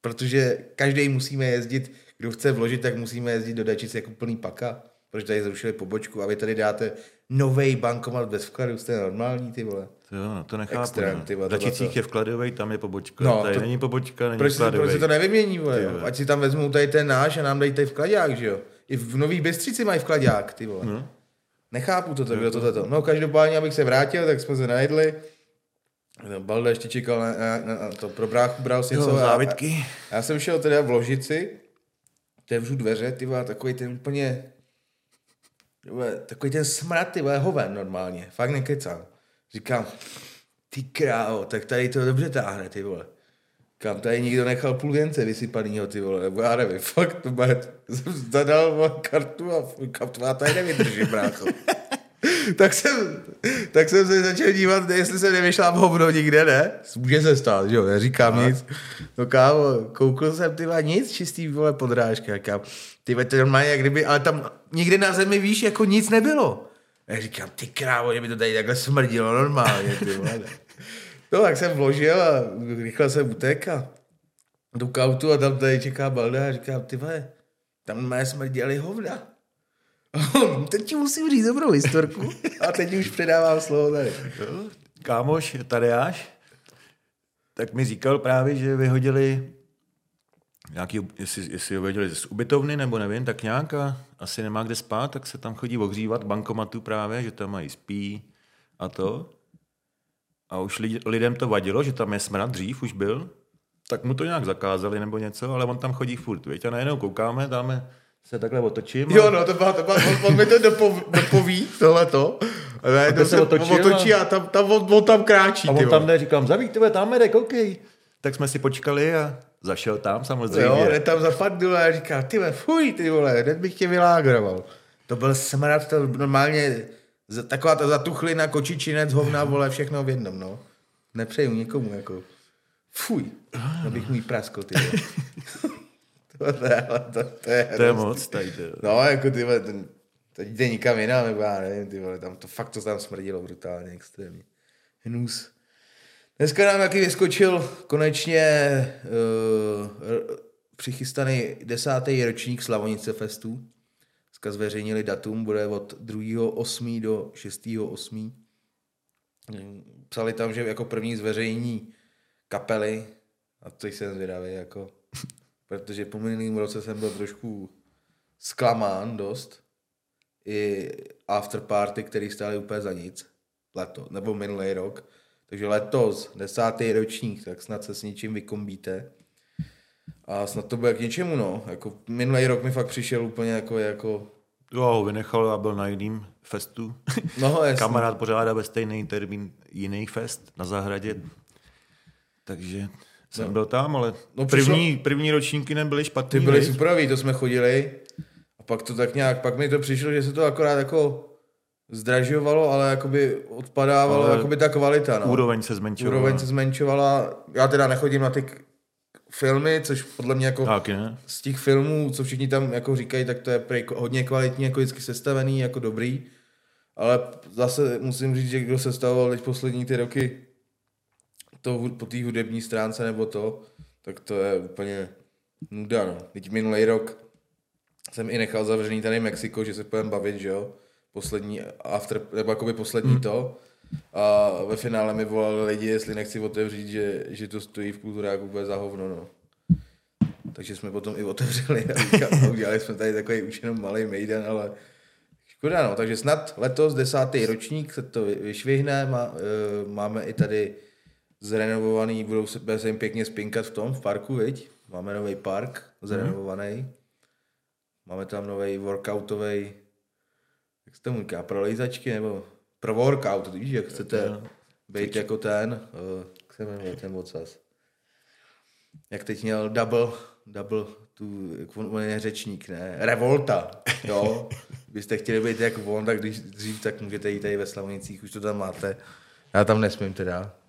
Protože každý musíme jezdit, kdo chce vložit, tak musíme jezdit do Dačice jako plný paka, protože tady zrušili pobočku a vy tady dáte nový bankomat bez vkladu, jste normální, ty vole. To jo, no, to nechápu. Extrém, no. ty vole, v Dačicích je vkladový, tam je pobočka. No, tady to- není pobočka, není Proč, si, vkladový. proč se to nevymění, vole, jo? Ať si tam vezmou tady ten náš a nám dají tady vkladák, že jo? I v Nový Bystřici mají vkladák, ty vole. No. Nechápu to, to bylo tohleto. No každopádně, abych se vrátil, tak jsme se najedli. No, Balda ještě čekal na, na, na to, pro bráchu bral si něco. závitky. A, já jsem šel teda v ložici, otevřu dveře, ty vole, takový ten úplně, vole, takový ten smrad, ty vole, hoven normálně, fakt nekecám. Říkám, ty krávo, tak tady to dobře táhne, ty vole. Kam tady někdo nechal půl věnce vysypanýho, ty vole, nebo já nevím, [LAUGHS] fakt to bude, [LAUGHS] zadal kartu a kam to já tady nevydržím, brácho. Tak jsem, tak jsem se začal dívat, jestli se nevyšlám hovno nikde, ne? Může se stát, že jo, neříkám No. nic. No kámo, koukl jsem, ty nic, čistý, vole, podrážka, říkám, ty to normálně, jak kdyby, ale tam nikde na zemi, víš, jako nic nebylo. Já říkám, ty krávo, kdyby to tady takhle smrdilo normálně, ty vole. No, tak jsem vložil a rychle jsem utek a jdu k autu a tam tady čeká Balda a říkám, ty vole, tam mé smrděli hovna. [LAUGHS] teď ti musím říct dobrou historku a teď už předávám slovo tady. Kámoš Tadeáš, tak mi říkal právě, že vyhodili nějaký, jestli, jestli ho vyhodili z ubytovny nebo nevím, tak nějak a asi nemá kde spát, tak se tam chodí ohřívat bankomatu právě, že tam mají spí a to. A už lidem to vadilo, že tam je smrad, dřív už byl, tak mu to nějak zakázali nebo něco, ale on tam chodí furt, viď? A najednou koukáme, dáme se takhle otočím. a- Jo, no, to byla, to byla, on, on mi to dopov, dopoví, tohleto. A najednou se se otočil otočí a tam, tam, on, on tam kráčí, A ty on tam jde, říkám, zavík, tebe, tam jde, koukej. Tak jsme si počkali a zašel tam samozřejmě. Jo, jde tam zapadl a říká, ty vole, fuj, ty vole, hned bych tě vylágroval. To byl smrad, to normálně, taková ta zatuchlina, kočičinec, hovna, vole, všechno v jednom, no. Nepřeju nikomu, jako. Fuj, to bych můj prasko, ty vole. [LAUGHS] to, to, je- to, to, je, To je moc tady. To. No, jako ty vole, ten, to jde nikam jinam, nebo já nevím, ty vole, tam to fakt to tam smrdilo brutálně, extrémně. Hnus. Dneska nám taky vyskočil konečně uh, přichystaný desátý ročník Slavonice Festu. Dneska zveřejnili datum, bude od 2.8. do 6.8. Psali tam, že jako první zveřejní kapely, a to jsem zvědavý, jako, protože po minulým roce jsem byl trošku zklamán dost. I after party, který stály úplně za nic. Leto, nebo minulý rok. Takže letos, desátý ročník, tak snad se s něčím vykombíte. A snad to bude k něčemu, no. Jako minulý rok mi fakt přišel úplně jako, jako Jo, vynechal a byl na jiným festu. [LAUGHS] no jasný. Kamarád pořádá ve stejný termín jiný fest na zahradě. Takže jsem byl tam, ale No, no, přišlo- první, první ročníky nebyly špatný. Ty byly superový, to jsme chodili. A pak to tak nějak, pak mi to přišlo, že se to akorát jako zdražovalo, ale jakoby odpadávalo Ale jakoby ta kvalita. No. Úroveň se zmenšovala. Úroveň se zmenšovala. Já teda nechodím na ty filmy, což podle mě jako Taky ne? z těch filmů, co všichni tam jako říkají, tak to je prej hodně kvalitní, jako vždycky sestavený, jako dobrý. Ale zase musím říct, že kdo sestavoval teď poslední ty roky to po té hudební stránce nebo to, tak to je úplně nuda, no. Teď minulý rok jsem i nechal zavřený tady Mexiko, že se budeme bavit, že jo, poslední after, nebo jakoby poslední hmm. to. A ve finále mi volali lidi, jestli nechci otevřít, že, že to stojí v kulturáku úplně za hovno, no. Takže jsme potom i otevřeli a, [LAUGHS] udělali jsme tady takový už jenom malý mejdan, ale škoda, no. Takže snad letos, desátý ročník, se to vy- vyšvihne, má, e, máme i tady zrenovovaný, budou se, bude se jim pěkně spinkat v tom, v parku, viď? Máme nový park, zrenovovaný. Máme tam nový workoutový, jak se tomu říká, pro lejzačky, nebo pro workout, víš, jak chcete být jako ten, uh, jak se jmenuje ten ocas. Jak teď měl double, double, tu, jak on, on je řečník, ne? Revolta, jo. [LAUGHS] Byste chtěli být jak on, tak když dřív, tak můžete jít tady ve Slavonicích, už to tam máte. Já tam nesmím teda.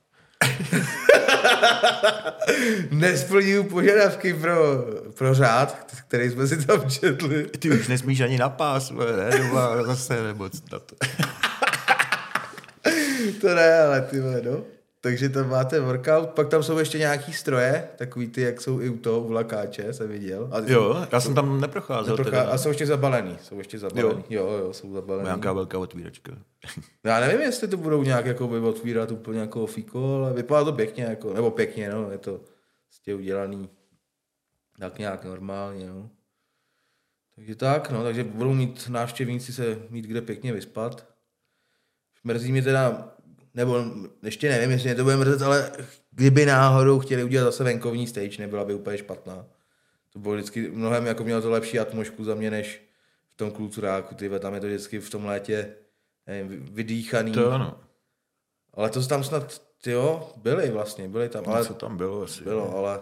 [LAUGHS] Nesplňuju požadavky pro, pro řád, který jsme si tam četli. Ty už nesmíš ani na pás, ne? Doma zase nebo na to. [LAUGHS] To ne, ale ty vole, no. Takže tam máte workout, pak tam jsou ještě nějaký stroje, takový ty, jak jsou i u toho, u lakáče, jsem viděl. A, Jo, já jsem tam neprocházel. trocha, teda. a jsou ještě zabalený, jsou ještě zabalený. Jo, jo, jo jsou zabalený. Nějaká velká otvíračka. [LAUGHS] Já nevím, jestli to budou nějak jako by otvírat úplně jako fiko, ale vypadá to pěkně, jako, nebo pěkně, no, je to prostě udělaný tak nějak normálně, no. Takže tak, no, takže budou mít návštěvníci se mít kde pěkně vyspat. Mrzí mě teda, nebo ještě nevím, jestli mě to bude mrzet, ale kdyby náhodou chtěli udělat zase venkovní stage, nebyla by úplně špatná. To bylo vždycky mnohem, jako mělo to lepší atmosféru za mě, než v tom kulturáku, ty tam je to vždycky v tom létě nevím, vydýchaný. To ano. Ale to tam snad, ty jo, byli vlastně, byli tam, ale Co tam bylo asi. bylo, ale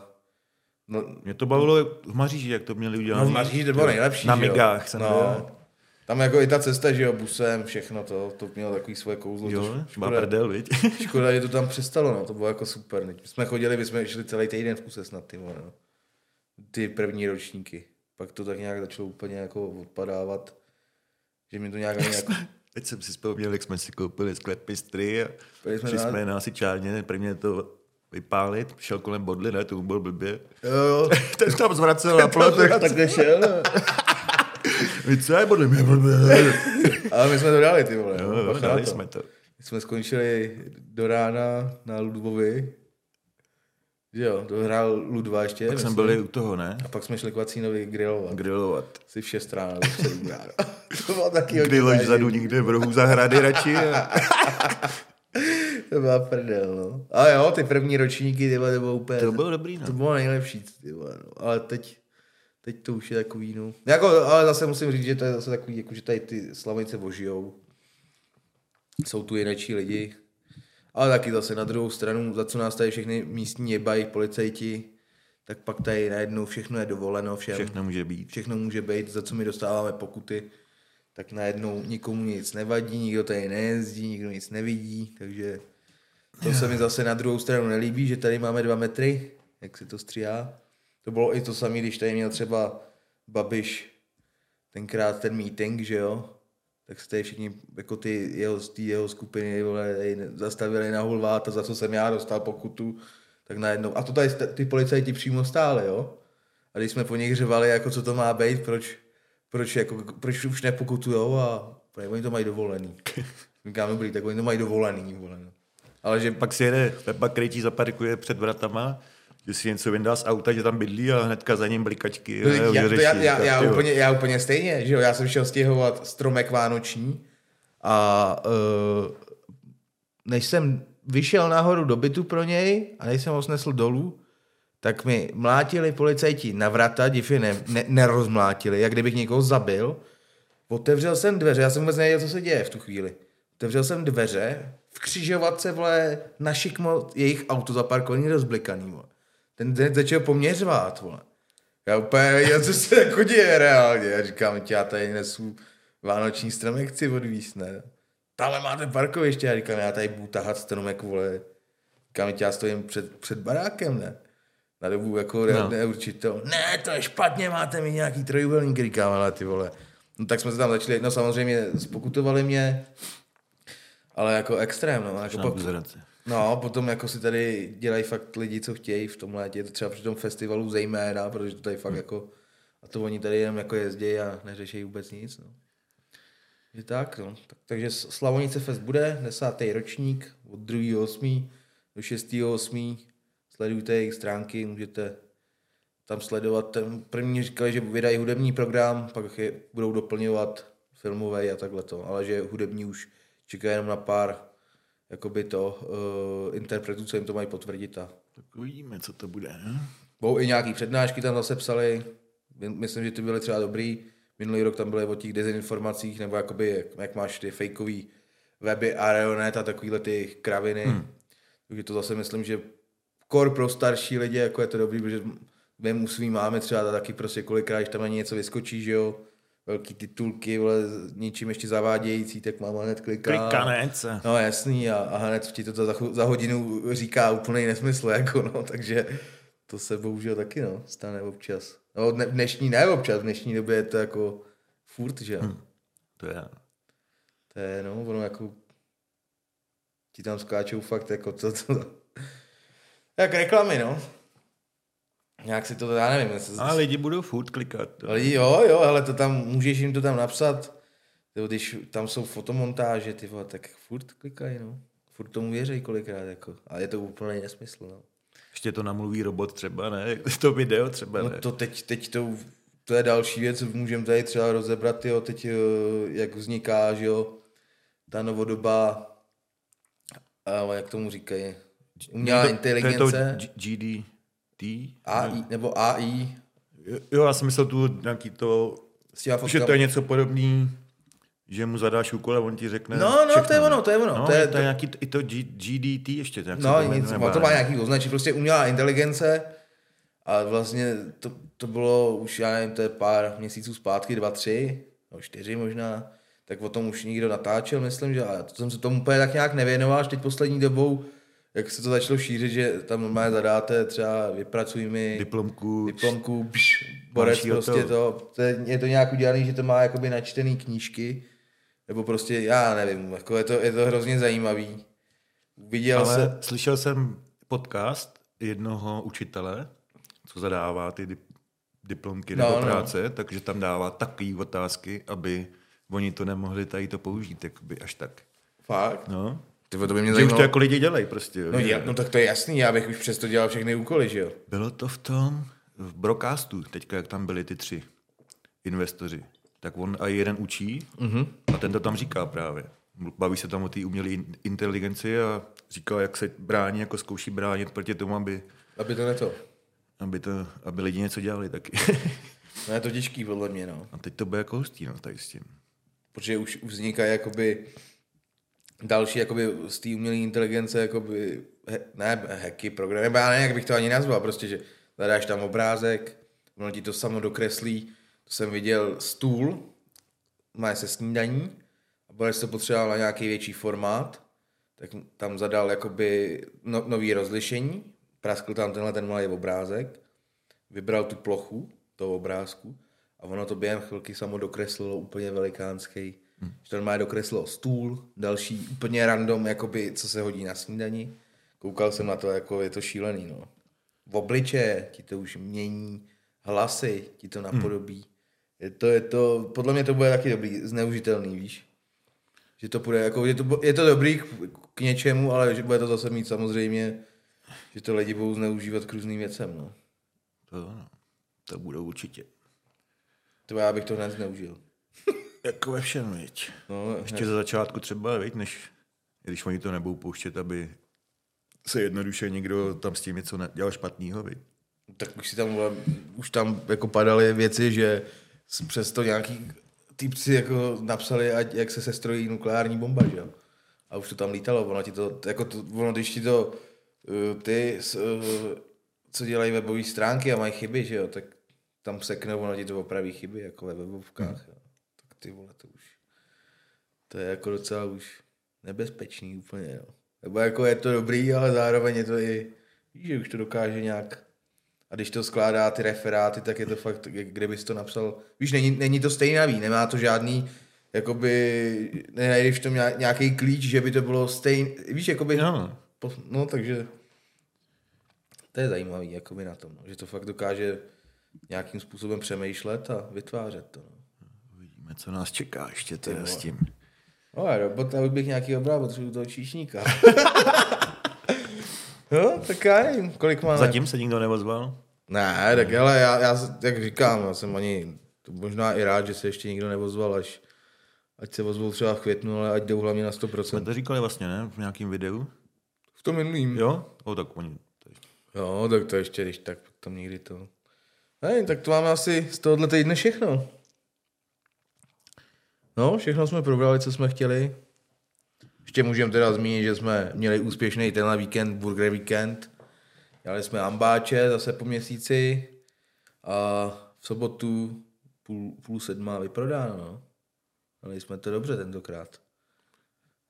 no, Mě to bavilo v Maříži, jak to měli udělat. no v Maříži to bylo nejlepší, Na? Migách jsem no. byl. Tam jako i ta cesta, že jo, busem, všechno to, to mělo takový svoje kouzlo. Jo, to má škoda, prdel, viď? [LAUGHS] škoda, že to tam přestalo, no, to bylo jako super. My jsme chodili, my jsme šli celý týden v kuse snad, ty no. Ty první ročníky. Pak to tak nějak začalo úplně jako odpadávat, že mi to nějak ani jako... Teď jsem si vzpomněl, jak jsme si koupili sklep pistry a jsme šli na- jsme na sičárně, prvně to vypálit, šel kolem bodly, ne, to byl blbě. Jo, jo, [LAUGHS] Ten tam zvracel na plot, takhle šel, no. Vy co je bodly? Mě. Ale my jsme to dali, ty vole. Jo, no, dali jsme to. My jsme skončili do rána na Ludvovi. Že jo, dohrál Ludva ještě. Tak jsme byli u toho, ne? A pak jsme šli k Vacínovi grillovat. Grillovat. Asi v šest ráno. [LAUGHS] [LAUGHS] to bylo taky zážitý. vzadu někde v rohu zahrady radši. A... [LAUGHS] To byla prdel, no. A jo, ty první ročníky, ty vole, to bylo úplně... To bylo dobrý, no. To bylo nejlepší, ty vole, no. Ale teď, teď to už je takový, no. Jako, ale zase musím říct, že to je zase takový, jako, že tady ty slavenice ožijou. Jsou tu jinečí lidi. Ale taky zase na druhou stranu, za co nás tady všechny místní jebají policajti, tak pak tady najednou všechno je dovoleno všem. Všechno může být. všechno může být, za co my dostáváme pokuty, tak najednou nikomu nic nevadí, nikdo tady nejezdí, nikdo nic nevidí, takže to se mi zase na druhou stranu nelíbí, že tady máme dva metry, jak se to stříhá. To bylo i to samé, když tady měl třeba Babiš tenkrát ten meeting, že jo, tak se tady všichni, jako ty jeho, z té jeho skupiny, vole, zastavili na hulváta, za co jsem já dostal pokutu, tak najednou, a to tady ty policajti přímo stáli, jo, a když jsme po nich řevali, jako co to má být, proč, proč, jako, proč už nepokutujou a protože oni to mají dovolený. [LAUGHS] Říkám, dobrý, tak oni to mají dovolený, vole, no. Ale že Pak si jede, Pepa Krejčí zaparkuje před vratama, že si něco vyndá z auta, že tam bydlí a hnedka za ním blikačky. a já, řeší. já, já, já, Tak, úplně, já úplně stejně, že jo, já jsem šel stěhovat stromek vánoční a uh, než jsem vyšel nahoru do bytu pro něj a než jsem ho snesl dolů, tak mi mlátili policajti na vrata, div je ne, ne, nerozmlátili, jak kdybych někoho zabil. Otevřel jsem dveře, já jsem vůbec nevěděl, co se děje v tu chvíli. Otevřel jsem dveře, v křižovatce, vole, na šikmo jejich auto zaparkovaný rozblikaný, vole. Ten den začal po mně řvát, vole. Já úplně nevěděl, co se jako děje reálně. Já říkám, tě, já tady nesu vánoční stromek, chci odvíst, ne? Tam máte parkoviště, já říkám, já tady budu tahat stromek, vole. Říkám, tě, já stojím před, před barákem, ne? Na dobu jako No. neurčitou. Ne, to je špatně, máte mi nějaký trojuhelník, říkám, ale ty vole. No tak jsme se tam začali, no samozřejmě spokutovali mě, ale jako extrém, no. Jako pak. No, potom jako si tady dělají fakt lidi, co chtějí v tom létě, třeba při tom festivalu zejména, protože to tady fakt jako, a to oni tady jenom jako jezdí a neřeší vůbec nic, no. Je tak, no. Tak, takže Slavonice Fest bude, desátý ročník, od 2.8. do 6.8. Sledujte jejich stránky, můžete tam sledovat. Ten první říkali, že vydají hudební program, pak je budou doplňovat filmové a takhle to, ale že hudební už čeká jenom na pár jakoby to uh, interpretů, co jim to mají potvrdit a Tak uvidíme, co to bude. Ne? budou i nějaký přednášky tam zase psali, My- myslím, že ty byly třeba dobrý, minulý rok tam byly o těch dezinformacích, nebo jakoby, jak, jak máš ty fejkový weby Aeronet a takovýhle ty kraviny, hmm. takže to zase myslím, že kor pro starší lidi, jako je to dobrý, protože my mu svý máme třeba taky prostě kolikrát, když tam ani něco vyskočí, že jo, velký titulky, vole, s něčím ještě zavádějící, tak mám hned kliká. Klikanec. No jasný a, a hned ti to za, za hodinu říká úplný nesmysl, jako no, takže to se bohužel taky no, stane občas. No dne, dnešní ne občas, v dnešní době je to jako furt, že hmm. To je. To je no, ono jako ti tam skáčou fakt jako to, to, [LAUGHS] jak reklamy, no. Nějak si to, já nevím, jestli, A lidi budou furt klikat. Lidi, jo, jo, ale to tam, můžeš jim to tam napsat, když tam jsou fotomontáže, ty vole, tak furt klikají, no. Furt tomu věří kolikrát, jako. A je to úplný nesmysl, no. Ještě to namluví robot třeba, ne? To video třeba, No ne? to teď, teď to, to je další věc, můžeme tady třeba rozebrat, jo, teď, eh, jak vzniká, že jo, ta novodoba ale jak tomu říkají, umělá To- inteligence, To je to G- GDT? AI, nebo AI, Jo, já jsem myslel tu nějaký to, že to je něco podobný, že mu zadáš úkol a on ti řekne No, no, všechno, to je ono, to je ono. No, to je, to je nějaký, i to G, GDT ještě. Se No, to nic, to má nějaký označení, prostě umělá inteligence a vlastně to, to bylo už, já nevím, to je pár měsíců zpátky, dva, tři, no čtyři možná, tak o tom už někdo natáčel, myslím, že a to jsem se tomu úplně tak nějak nevěnoval, až teď poslední dobou, jak se to začalo šířit, že tam normálně zadáte třeba vypracuj mi Diplomku. diplomku, pš, borec prostě hotovo. to, to je, je, to nějak udělaný, že to má jakoby načtený knížky, nebo prostě, já nevím, jako je to, je to hrozně zajímavý. Viděl Ale se, slyšel jsem podcast jednoho učitele, co zadává ty dip, diplomky No, nebo no. práce, takže tam dává takové otázky, aby oni to nemohli tady to použít, jakoby až tak. fakt, No. Ty, to by mě Že už zajímalo. to jako lidi dělají prostě. jo. No, je, no tak to je jasný, já bych už přesto dělal všechny úkoly, že jo? Bylo to v tom, v broadcastu, teďka jak tam byli ty tři investoři, tak on a jeden učí Mhm. a ten to tam říká právě. Baví se tam o té umělé in- inteligenci a říká, jak se brání, jako zkouší bránit proti tomu, aby, Aby to neto. aby, to, aby lidi něco dělali taky. [LAUGHS] No je to těžký podle mě, no. a teď to bude jako hustý, no, tady s tím. Protože už už vznikají jakoby další jakoby z té umělé inteligence jakoby, he, ne hacky, programy, nebo já nevím, jak bych to ani nazval, prostě, že zadáš tam obrázek, ono ti to samo dokreslí, to jsem viděl stůl, má se snídaní a bude to potřeboval na nějaký větší formát, tak tam zadal jakoby no, nový rozlišení, praskl tam tenhle ten malý obrázek, vybral tu plochu toho obrázku a ono to během chvilky samo dokreslilo úplně velikánský. Hmm. Že to normálně dokreslilo stůl, další úplně random, jakoby, co se hodí na snídani. Koukal jsem na to, jako je to šílený, no. V obličeje ti to už mění, hlasy ti to napodobí. Je to, je to, podle mě to bude taky dobrý, zneužitelný, víš. Že to bude, jako, je, to, je to dobrý k, k něčemu, ale že bude to zase mít samozřejmě, že to lidi budou zneužívat k různým věcem, no. To, no, to budou určitě. To já bych to hned zneužil. Jako ve všem, viď. No, Ještě za začátku třeba, viď, než když oni to nebudou pouštět, aby se jednoduše někdo tam s tím něco dělal špatného, viď. tak už si tam, už tam jako padaly věci, že přesto nějaký týpci jako napsali, ať, jak se sestrojí nukleární bomba, že jo. A už to tam lítalo, ono ti to, jako to, ono, když ti to uh, ty, uh, co dělají webové stránky a mají chyby, že jo, tak tam seknou, ono ti to opraví chyby, jako ve webovkách, jo. Ty vole, to už, to je jako docela už nebezpečný úplně, jo. Nebo jako je to dobrý, ale zároveň je to i, víš, že už to dokáže nějak a když to skládá ty referáty, tak je to fakt, jak kdybys to napsal, víš, není, není to stejnavý, nemá to žádný, jakoby, nenajdeš v tom nějak- nějaký klíč, že by to bylo stejný, víš, jakoby, No. po, no takže to je zajímavý, jakoby na tom, no, že to fakt dokáže nějakým způsobem přemýšlet a vytvářet to. No, co nás čeká ještě teda s tím. no a robota, bych nějaký obral, potřebuji toho číšníka. [LAUGHS] no, tak já nevím, kolik máme. Zatím se nikdo neozval? Ne, tak ale já, já, jak říkám, já jsem ani, to možná i rád, že se ještě nikdo nevozval, až, ať se ozvou třeba v květnu, ale ať jdou hlavně na Jsme 100%. to říkali vlastně, ne? V nějakém videu? V tom minulým. Jo? O, tak oni... to Jo, tak to ještě, když tak tam někdy to. Hej, tak to máme asi z tohohle týdne všechno. No, všechno jsme probrali, co jsme chtěli. Ještě můžeme teda zmínit, že jsme měli úspěšný tenhle víkend, Burger Weekend. Dělali jsme ambáče zase po měsíci a v sobotu půl, půl sedma vyprodáno. No. Měli jsme to dobře tentokrát.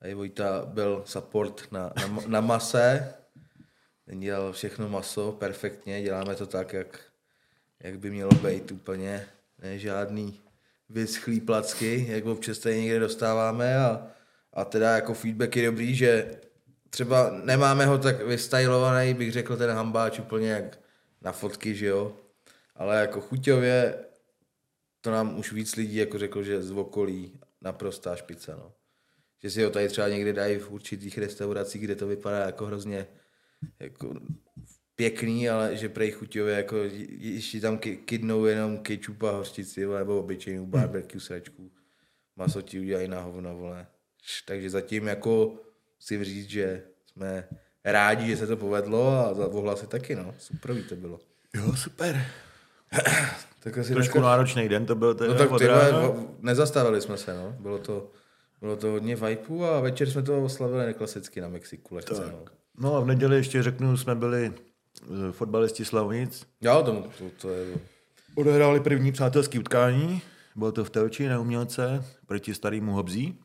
A i Vojta byl support na, na, na mase, ten dělal všechno maso perfektně, děláme to tak, jak, jak by mělo být úplně, ne žádný vyschlý placky, jak občas tady někde dostáváme a, a teda jako feedback je dobrý, že třeba nemáme ho tak vystylovaný, bych řekl ten hambáč úplně jak na fotky, že jo, ale jako chuťově to nám už víc lidí jako řekl, že z okolí naprostá špice, no. Že si ho tady třeba někde dají v určitých restauracích, kde to vypadá jako hrozně jako pěkný, ale že prej chuťově jako ještě tam ki- kydnou jenom kečup a hořčici, nebo obyčejnou barbecue sračku. Maso ti udělají na hovno, vole. Takže zatím jako si říct, že jsme rádi, že se to povedlo a za ohlasy taky, no. Super to bylo. Jo, super. [CLEARS THROAT] Tak asi Trošku náročný den to byl No tak od ty rána. vole, nezastavili jsme se, no. Bylo to, bylo to hodně vajpů a večer jsme to oslavili neklasicky na Mexiku lehce, no. No a v neděli ještě řeknu, jsme byli fotbalisti Slavnic. Jo, to, to, to je... Odehráli první přátelský utkání. Bylo to v Telči na umělce proti starému Hobzí.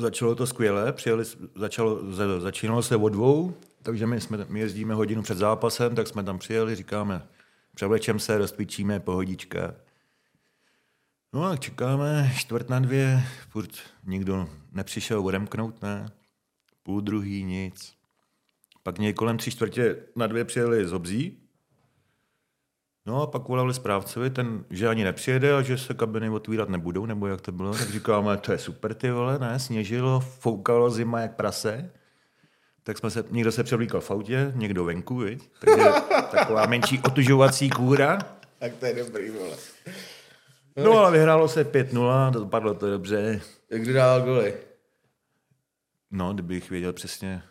Začalo to skvěle, přijeli, začalo, za- začínalo se o dvou, takže my, jsme, my jezdíme hodinu před zápasem, tak jsme tam přijeli, říkáme, převlečem se, rozpíčíme, pohodička. No a čekáme, čtvrt na dvě, furt nikdo nepřišel odemknout, ne? Půl druhý, nic. Pak někdy kolem tři čtvrtě na dvě přijeli z Obzí. No a pak volali správcovi, ten, že ani nepřijede a že se kabiny otvírat nebudou, nebo jak to bylo. Tak říkáme, to je super ty vole, ne, sněžilo, foukalo zima jak prase. Tak jsme se, někdo se převlíkal v autě, někdo venku, viď? Takže taková menší otužovací kůra. Tak to je dobrý, vole. No ale vyhrálo se 5-0, dopadlo to dobře. Jak kdo dával goly? No, kdybych věděl přesně,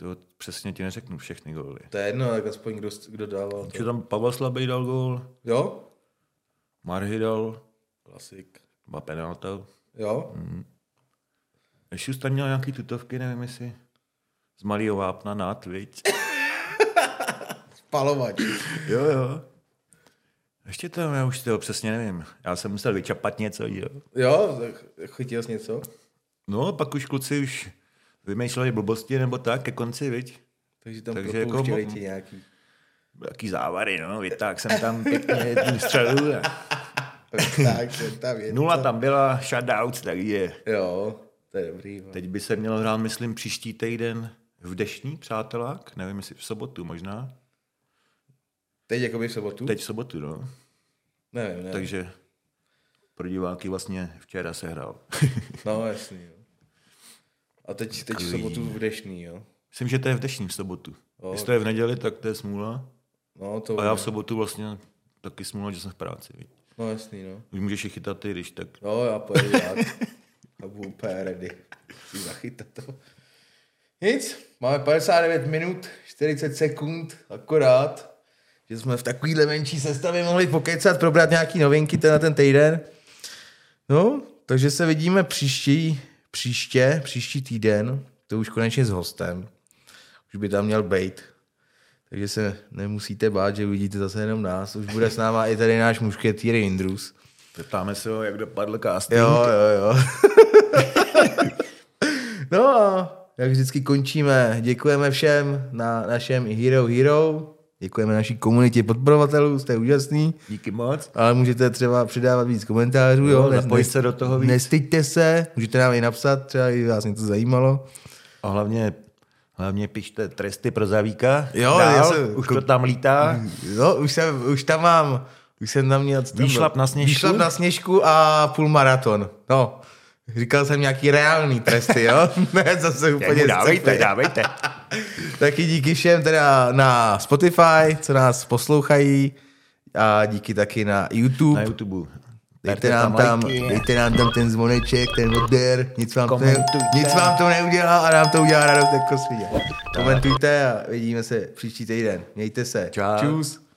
to přesně ti neřeknu všechny góly. To je jedno, tak aspoň kdo, kdo dával. Že To. tam Pavel Slabý dal gól, Jo? Marhy dal, Klasik. dva penalta. Jo? Ještě tam měl nějaký tutovky, nevím jestli z malého vápna nát, viď? [LAUGHS] Spalovač. Jo, jo. Ještě tam, já už toho přesně nevím. Já jsem musel vyčapat něco, jo. Jo, chytil jsi něco? No, pak už kluci už vymýšleli blbosti nebo tak ke konci, viď? Takže tam Takže jako ti nějaký. Jaký závary, no, vytáhl jsem tam pěkně jednu střelu. A [LAUGHS] tak, tam je. nula tam byla, shoutout, takže Jo, to je dobrý. vole. teď by se měl hrát, myslím, příští týden v Dešní, přátelák, nevím, jestli v sobotu možná. Teď jakoby v sobotu? Teď v sobotu, no. Nevím, nevím. Takže pro diváky vlastně včera se hrál. No, jasný, jo. A teď, teď v sobotu v dešný, jo. Myslím, že to je v dešní v sobotu. O, Jestli to je v neděli, tak to je smůla. No, to A já v sobotu vlastně taky smůla, že jsem v práci. Viď? No, jasný, no. Už můžeš je chytat ty, když tak. No, já pojedu rád. A budu úplně ready. Si zachytat to. Nic, máme 59 minut, 40 sekund, akorát, že jsme v takovýhle menší sestavě mohli pokecat, probrat nějaký novinky ten na ten týden. No, takže se vidíme příští, příště, příští týden, to už konečně s hostem. Už by tam měl být. Takže se nemusíte bát, že uvidíte zase jenom nás. Už bude s náma i tady náš mušketýr Indrus. Zeptáme se ho, jak dopadl casting. Jo, jo, jo. [LAUGHS] no a jak vždycky končíme, děkujeme všem na našem Hero Hero, děkujeme naší komunitě podporovatelů, jste úžasný, Díky moc. ale můžete třeba přidávat víc komentářů, jo, Jo, ne- se do toho víc. Nestyďte se, můžete nám i napsat, třeba i vás něco zajímalo. A hlavně, hlavně pište tresty pro Zavíka. Jo, Dál, já jsem- už to tam lítá. No, už, jsem, už tam mám, už jsem tam měl... tam Výšlap na Sněžku? Výšlap na sněžku a půlmaraton, no. Říkal jsem nějaký reálný tresty, jo? [LAUGHS] ne, zase úplně... dávejte, dávejte. Taky díky všem teda na Spotify, co nás poslouchají a díky taky na YouTube. Na YouTube. Dejte nám, tam, dejte nám tam ten zvoneček, ten odběr, nic vám, to, ne, nic vám to neudělá a nám to udělá radost jako svině. Komentujte a vidíme se příští týden. Mějte se. Čau. Čus.